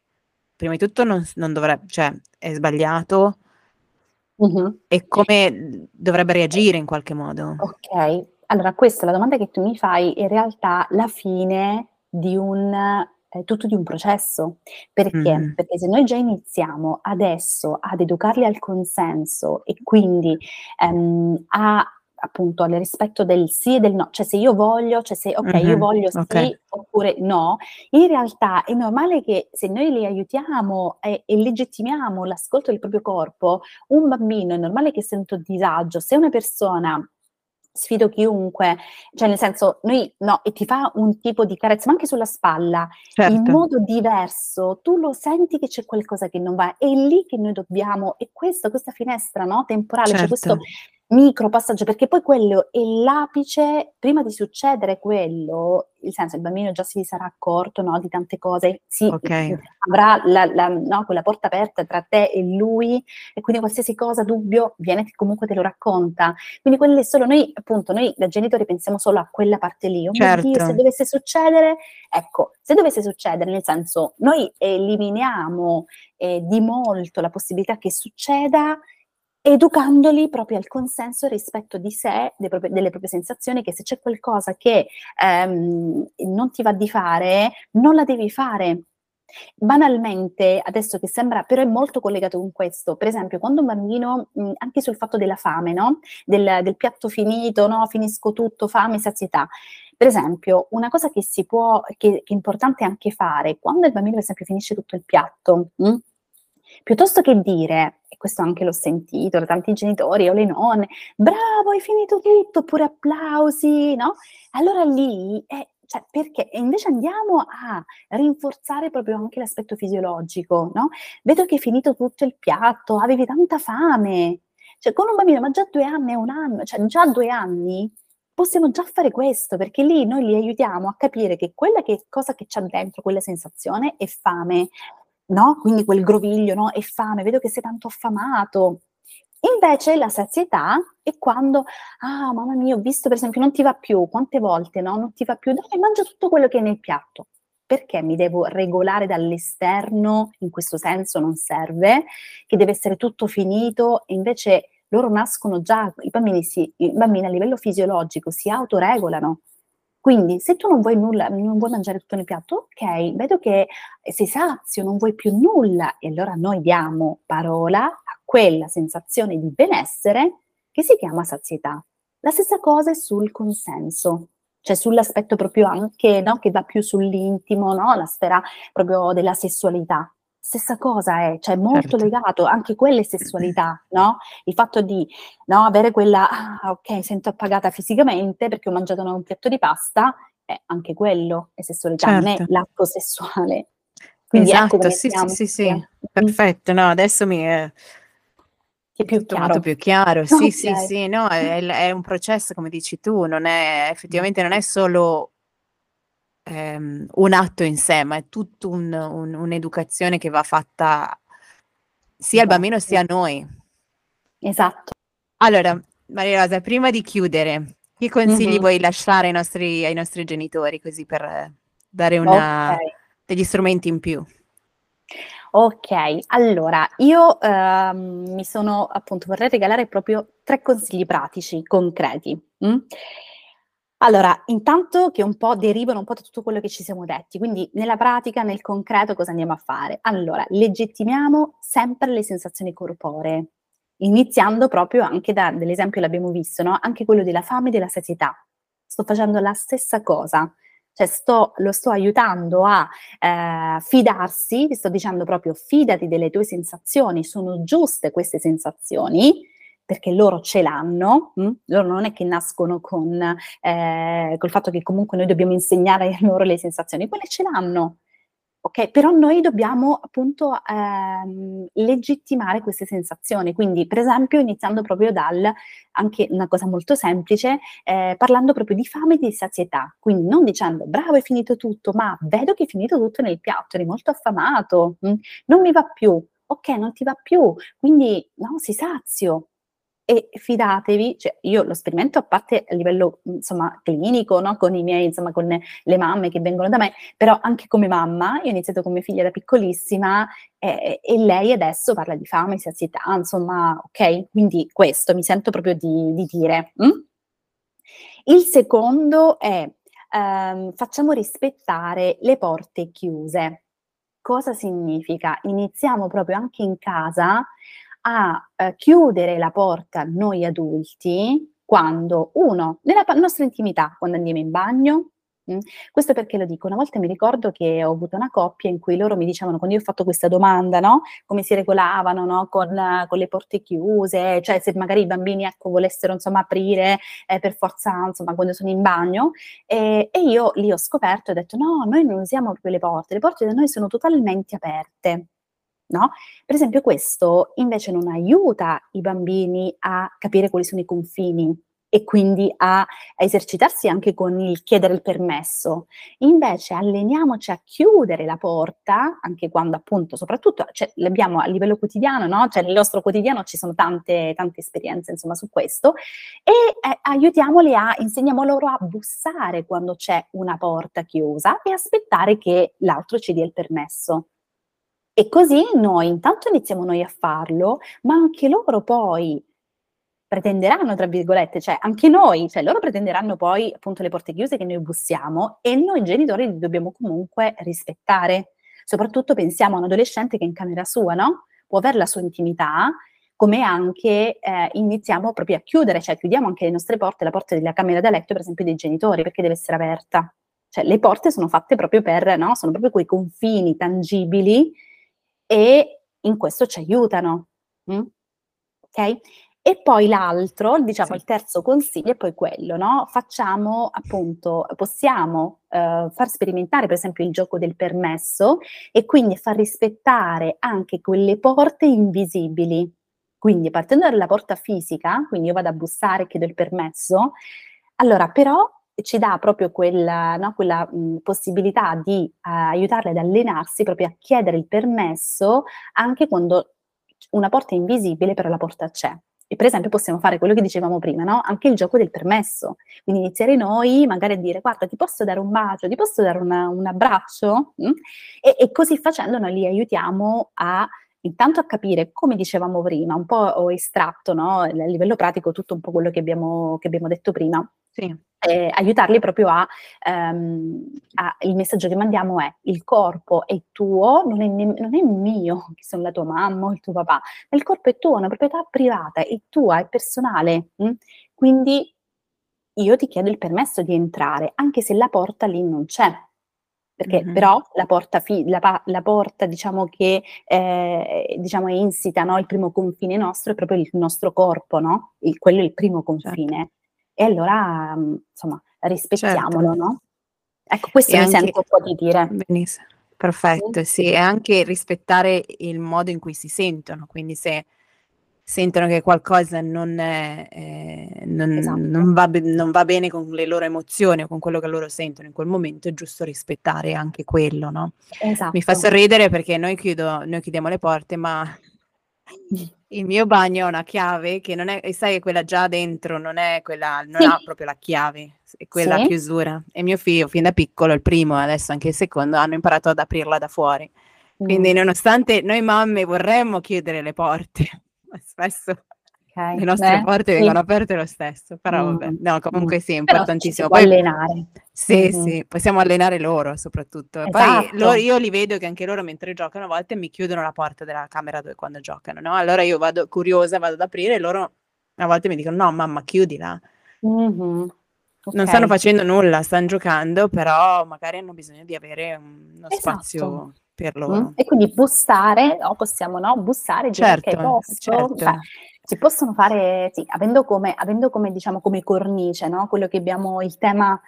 prima di tutto non, non dovrebbe, cioè è sbagliato Mhm. e come dovrebbe reagire in qualche modo. Ok, allora questa è la domanda che tu mi fai, in realtà la fine di un, è tutto di un processo. Perché? Mhm. Perché se noi già iniziamo adesso ad educarli al consenso e quindi ehm, a appunto al rispetto del sì e del no, cioè se io voglio, cioè se ok, io Mhm, voglio sì ok. oppure no, in realtà è normale che se noi li aiutiamo e, e legittimiamo l'ascolto del proprio corpo, un bambino è normale che senta disagio, se una persona sfido chiunque, cioè nel senso, noi no, e ti fa un tipo di carezza, ma anche sulla spalla, in Certo, modo diverso, tu lo senti che c'è qualcosa che non va, è lì che noi dobbiamo, e questa, questa finestra no, temporale, questo certo, micro passaggio, perché poi quello è l'apice, prima di succedere quello, nel senso il bambino già si sarà accorto no, di tante cose, sì, Ok. avrà la, la- no, quella porta aperta tra te e lui e quindi qualsiasi cosa, dubbio, viene comunque te lo racconta. Quindi quelle solo noi, appunto, noi da genitori pensiamo solo a quella parte lì. Oh mio Dio, se Certo. dovesse succedere, ecco, se dovesse succedere, nel senso, noi eliminiamo eh, di molto la possibilità che succeda educandoli proprio al consenso rispetto di sé, dei propri- delle proprie sensazioni, che se c'è qualcosa che ehm, non ti va di fare, non la devi fare. Banalmente, adesso che sembra, però è molto collegato con questo, per esempio, quando un bambino, mh, anche sul fatto della fame, no? Del, del piatto finito, no? Finisco tutto, fame, sazietà. Per esempio, una cosa che si può, che, che è importante anche fare, quando il bambino, per esempio, finisce tutto il piatto, mh? Piuttosto che dire, e questo anche l'ho sentito da tanti genitori o le nonne, bravo, hai finito tutto, oppure applausi, no? Allora lì, è, cioè, perché e invece andiamo a rinforzare proprio anche l'aspetto fisiologico, no? Vedo che hai finito tutto il piatto, avevi tanta fame. Cioè, con un bambino, ma già due anni è un anno, cioè già due anni possiamo già fare questo, perché lì noi li aiutiamo a capire che quella che cosa che c'ha dentro, quella sensazione, è fame, no? Quindi quel groviglio, no? È fame, vedo che sei tanto affamato. Invece la sazietà è quando, ah, mamma mia, ho visto per esempio non ti va più, quante volte, no? Non ti va più, dai, mangia tutto quello che è nel piatto. Perché mi devo regolare dall'esterno? In questo senso non serve, che deve essere tutto finito e invece loro nascono già, i bambini, si, i bambini a livello fisiologico si autoregolano. Quindi se tu non vuoi nulla, non vuoi mangiare tutto nel piatto, ok, vedo che sei sazio, non vuoi più nulla e allora noi diamo parola a quella sensazione di benessere che si chiama sazietà. La stessa cosa è sul consenso, cioè sull'aspetto proprio anche no, che va più sull'intimo, no? la sfera proprio della sessualità. Stessa cosa è, cioè molto Certo. legato anche quelle sessualità, no? Il fatto di no, avere quella, ah, ok, sento appagata fisicamente perché ho mangiato un piatto di pasta, eh, anche quello è sessualità, non è Certo. l'atto sessuale. Quindi ecco Esatto, come sì, sì, sì, sì, Mm. perfetto. No, adesso mi è è più chiaro. molto più chiaro. Sì, sì, Ok. sì, no, è, è un processo, come dici tu, non è effettivamente non è solo ehm, un atto in sé, ma è tutta un'educazione che va fatta sia al bambino sia a Esatto. noi. Esatto. Allora, Maria Rosa, prima di chiudere, che consigli Mhm. vuoi lasciare ai nostri, ai nostri genitori, così per dare una, Ok. degli strumenti in più? Ok, allora io ehm, mi sono appunto vorrei regalare proprio tre consigli pratici, concreti. mm? Allora, intanto che un po' derivano un po' da tutto quello che ci siamo detti, quindi nella pratica, nel concreto, cosa andiamo a fare? Allora, legittimiamo sempre le sensazioni corporee, iniziando proprio anche da, dell'esempio l'abbiamo visto, no? Anche quello della fame e della sazietà. Sto facendo la stessa cosa, cioè sto, lo sto aiutando a eh, fidarsi, ti sto dicendo proprio fidati delle tue sensazioni, sono giuste queste sensazioni, perché loro ce l'hanno, mh? loro non è che nascono con eh, col fatto che comunque noi dobbiamo insegnare loro le sensazioni, quelle ce l'hanno. Ok, però noi dobbiamo appunto ehm, legittimare queste sensazioni, quindi per esempio iniziando proprio dal, anche una cosa molto semplice, eh, parlando proprio di fame e di sazietà, quindi non dicendo bravo hai finito tutto, ma vedo che hai finito tutto nel piatto, eri molto affamato, mh? non mi va più, ok non ti va più, quindi no, si sazio, e fidatevi, cioè io lo sperimento a parte a livello insomma clinico, no? con i miei, insomma con le mamme che vengono da me, però anche come mamma, io ho iniziato con mia figlia da piccolissima eh, e lei adesso parla di fame, sazietà, insomma, ok? Quindi questo mi sento proprio di, di dire. Mm? Il secondo è ehm, facciamo rispettare le porte chiuse. Cosa significa? Iniziamo proprio anche in casa a eh, chiudere la porta noi adulti quando, uno, nella nostra intimità, quando andiamo in bagno. mh? Questo perché lo dico, una volta mi ricordo che ho avuto una coppia in cui loro mi dicevano, quando io ho fatto questa domanda, no? Come si regolavano, no? Con, con le porte chiuse, cioè se magari i bambini, ecco, volessero, insomma, aprire eh, per forza, insomma, quando sono in bagno, e, e io lì ho scoperto e ho detto, no, noi non usiamo proprio le porte, le porte da noi sono totalmente aperte. No? Per esempio questo invece non aiuta i bambini a capire quali sono i confini e quindi a, esercitarsi anche con il chiedere il permesso. Invece alleniamoci a chiudere la porta, anche quando appunto, soprattutto, cioè, l'abbiamo a livello quotidiano, no? Cioè nel nostro quotidiano ci sono tante, tante esperienze insomma su questo e eh, aiutiamoli a, insegniamo loro a bussare quando c'è una porta chiusa e aspettare che l'altro ci dia il permesso. E così noi intanto iniziamo noi a farlo, ma anche loro poi pretenderanno, tra virgolette, cioè anche noi, cioè loro pretenderanno poi appunto le porte chiuse che noi bussiamo e noi genitori li dobbiamo comunque rispettare. Soprattutto pensiamo a un adolescente che è in camera sua, no? Può avere la sua intimità, come anche eh, iniziamo proprio a chiudere, cioè chiudiamo anche le nostre porte, la porta della camera da letto, per esempio, dei genitori, perché deve essere aperta. Cioè le porte sono fatte proprio per, no? Sono proprio quei confini tangibili e in questo ci aiutano. Mm? Ok? E poi l'altro, diciamo sì. il terzo consiglio è poi quello, no? Facciamo appunto, possiamo uh, far sperimentare per esempio il gioco del permesso e quindi far rispettare anche quelle porte invisibili. Quindi partendo dalla porta fisica, quindi io vado a bussare, chiedo il permesso, allora però ci dà proprio quella, no, quella mh, possibilità di uh, aiutarle ad allenarsi proprio a chiedere il permesso anche quando una porta è invisibile però la porta c'è. E per esempio possiamo fare quello che dicevamo prima, no? Anche il gioco del permesso. Quindi iniziare noi magari a dire guarda ti posso dare un bacio, ti posso dare una, un abbraccio? Mm? E, e, così facendo noi li aiutiamo a intanto a capire, come dicevamo prima, un po' ho estratto no? a livello pratico tutto un po' quello che abbiamo, che abbiamo detto prima. Sì eh, aiutarli proprio a, um, a, il messaggio che mandiamo è il corpo è tuo, non è, ne, non è mio, che sono la tua mamma o il tuo papà, ma il corpo è tuo, è una proprietà privata, è tua, è personale. Mh? Quindi io ti chiedo il permesso di entrare, anche se la porta lì non c'è. Perché mm-hmm. però la porta, fi- la, la porta diciamo che eh, diciamo è insita, no? il primo confine nostro è proprio il nostro corpo, no? il, quello è il primo confine. Certo e allora mm, insomma rispettiamolo, certo. no? Ecco, questo e mi anche, sento un po' di dire. Benissimo, perfetto, sì. sì, e anche rispettare il modo in cui si sentono, quindi se sentono che qualcosa non, è, eh, non, esatto. non, va, non, va, bene con le loro emozioni o con quello che loro sentono in quel momento, è giusto rispettare anche quello, no? Esatto. Mi fa sorridere perché noi, chiudo, noi chiudiamo le porte, ma il mio bagno ha una chiave che non è, sai, quella già dentro non è quella, non sì. ha proprio la chiave, è quella sì. chiusura. E mio figlio, fin da piccolo, il primo, adesso anche il secondo, hanno imparato ad aprirla da fuori. Quindi, mm. nonostante noi mamme vorremmo chiudere le porte, spesso Okay. Le nostre Beh, porte sì. vengono aperte lo stesso, però mm. vabbè, no, comunque sì, è importantissimo. Poi allenare. Sì, mm-hmm. sì, possiamo allenare loro soprattutto. Esatto. Poi loro, io li vedo che anche loro mentre giocano a volte mi chiudono la porta della camera dove, quando giocano, no? Allora io vado curiosa, vado ad aprire e loro a volte mi dicono no mamma chiudila. Mm-hmm. Okay. Non stanno facendo nulla, stanno giocando, però magari hanno bisogno di avere uno esatto. spazio per loro. Mm. E quindi bussare, no? possiamo no? bussare, dire certo, che posso, certo. Beh, si possono fare, sì, avendo come, avendo come, diciamo, come cornice, no? quello che abbiamo, il tema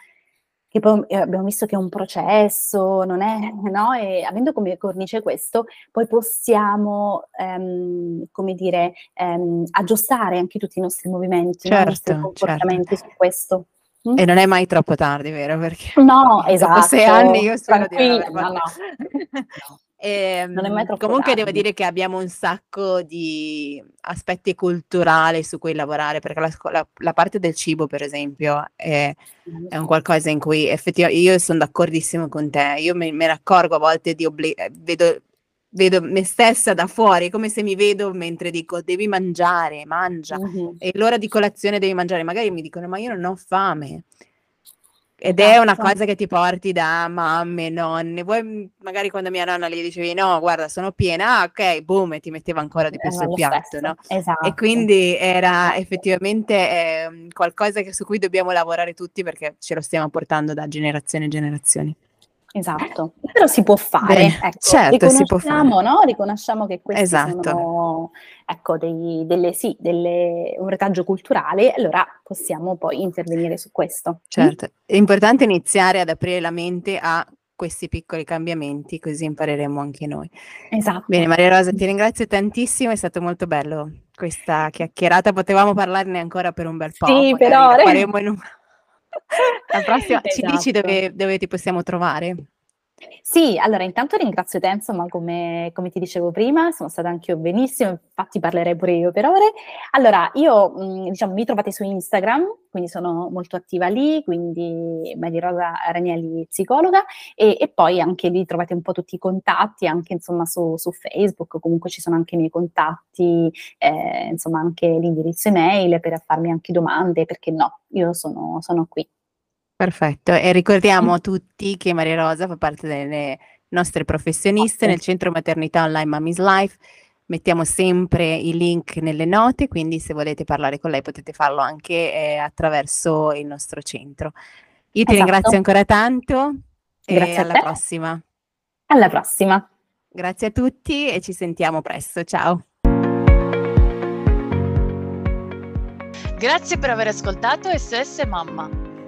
che poi eh, abbiamo visto che è un processo, non è, no? E avendo come cornice questo, poi possiamo, ehm, come dire, ehm, aggiustare anche tutti i nostri movimenti, certo, i nostri certo. comportamenti certo. su questo. Mm? E non è mai troppo tardi, vero? Perché no, esatto. Sei anni io spero di aver no, no. E, non è mai ehm, troppo comunque tardi. devo dire che abbiamo un sacco di aspetti culturali su cui lavorare, perché la, la, la parte del cibo, per esempio, è, è, un qualcosa in cui effettivamente io sono d'accordissimo con te. Io me, me ne accorgo a volte di obbli- eh, vedo, vedo me stessa da fuori, come se mi vedo mentre dico devi mangiare, mangia. Mm-hmm. E l'ora di colazione devi mangiare. Magari mi dicono ma io non ho fame. Ed è una esatto. cosa che ti porti da mamme, nonne. Vuoi mhmm, magari quando mia nonna gli dicevi no, guarda, sono piena, ah, ok, boom, e ti metteva ancora di più sul piatto, no? Esatto. E quindi era effettivamente eh, qualcosa che, su cui dobbiamo lavorare tutti perché ce lo stiamo portando da generazioni e generazioni. Esatto, però si può fare, ecco, certo, si può fare. No? riconosciamo che questi esatto. sono ecco, dei, delle, sì, delle, un retaggio culturale, allora possiamo poi intervenire su questo. Certo, mm? è importante iniziare ad aprire la mente a questi piccoli cambiamenti, così impareremo anche noi. Esatto. Bene, Maria Rosa, ti ringrazio tantissimo, è stato molto bello questa chiacchierata, potevamo parlarne ancora per un bel po'. Sì, per ore. Faremo in un... La prossima, esatto. ci dici Esatto. dove, dove ti possiamo trovare? Sì, allora intanto ringrazio te, insomma, come, come ti dicevo prima, sono stata anche io benissimo, infatti parlerei pure io per ore. Allora, io, mh, diciamo, mi trovate su Instagram, quindi sono molto attiva lì, quindi Maria Rosa Ranielli psicologa, e, e poi anche lì trovate un po' tutti i contatti, anche insomma su, su Facebook, comunque ci sono anche i miei contatti, eh, insomma anche l'indirizzo email per farmi anche domande, perché no, io sono, sono qui. Perfetto, e ricordiamo a tutti che Maria Rosa fa parte delle nostre professioniste nel centro maternità online Mommy's Life. Mettiamo sempre i link nelle note, quindi se volete parlare con lei potete farlo anche eh, attraverso il nostro centro. Io ti Esatto. ringrazio ancora tanto e Grazie a alla te. prossima. Alla prossima! Grazie a tutti e ci sentiamo presto. Ciao. Grazie per aver ascoltato SOS Mamma.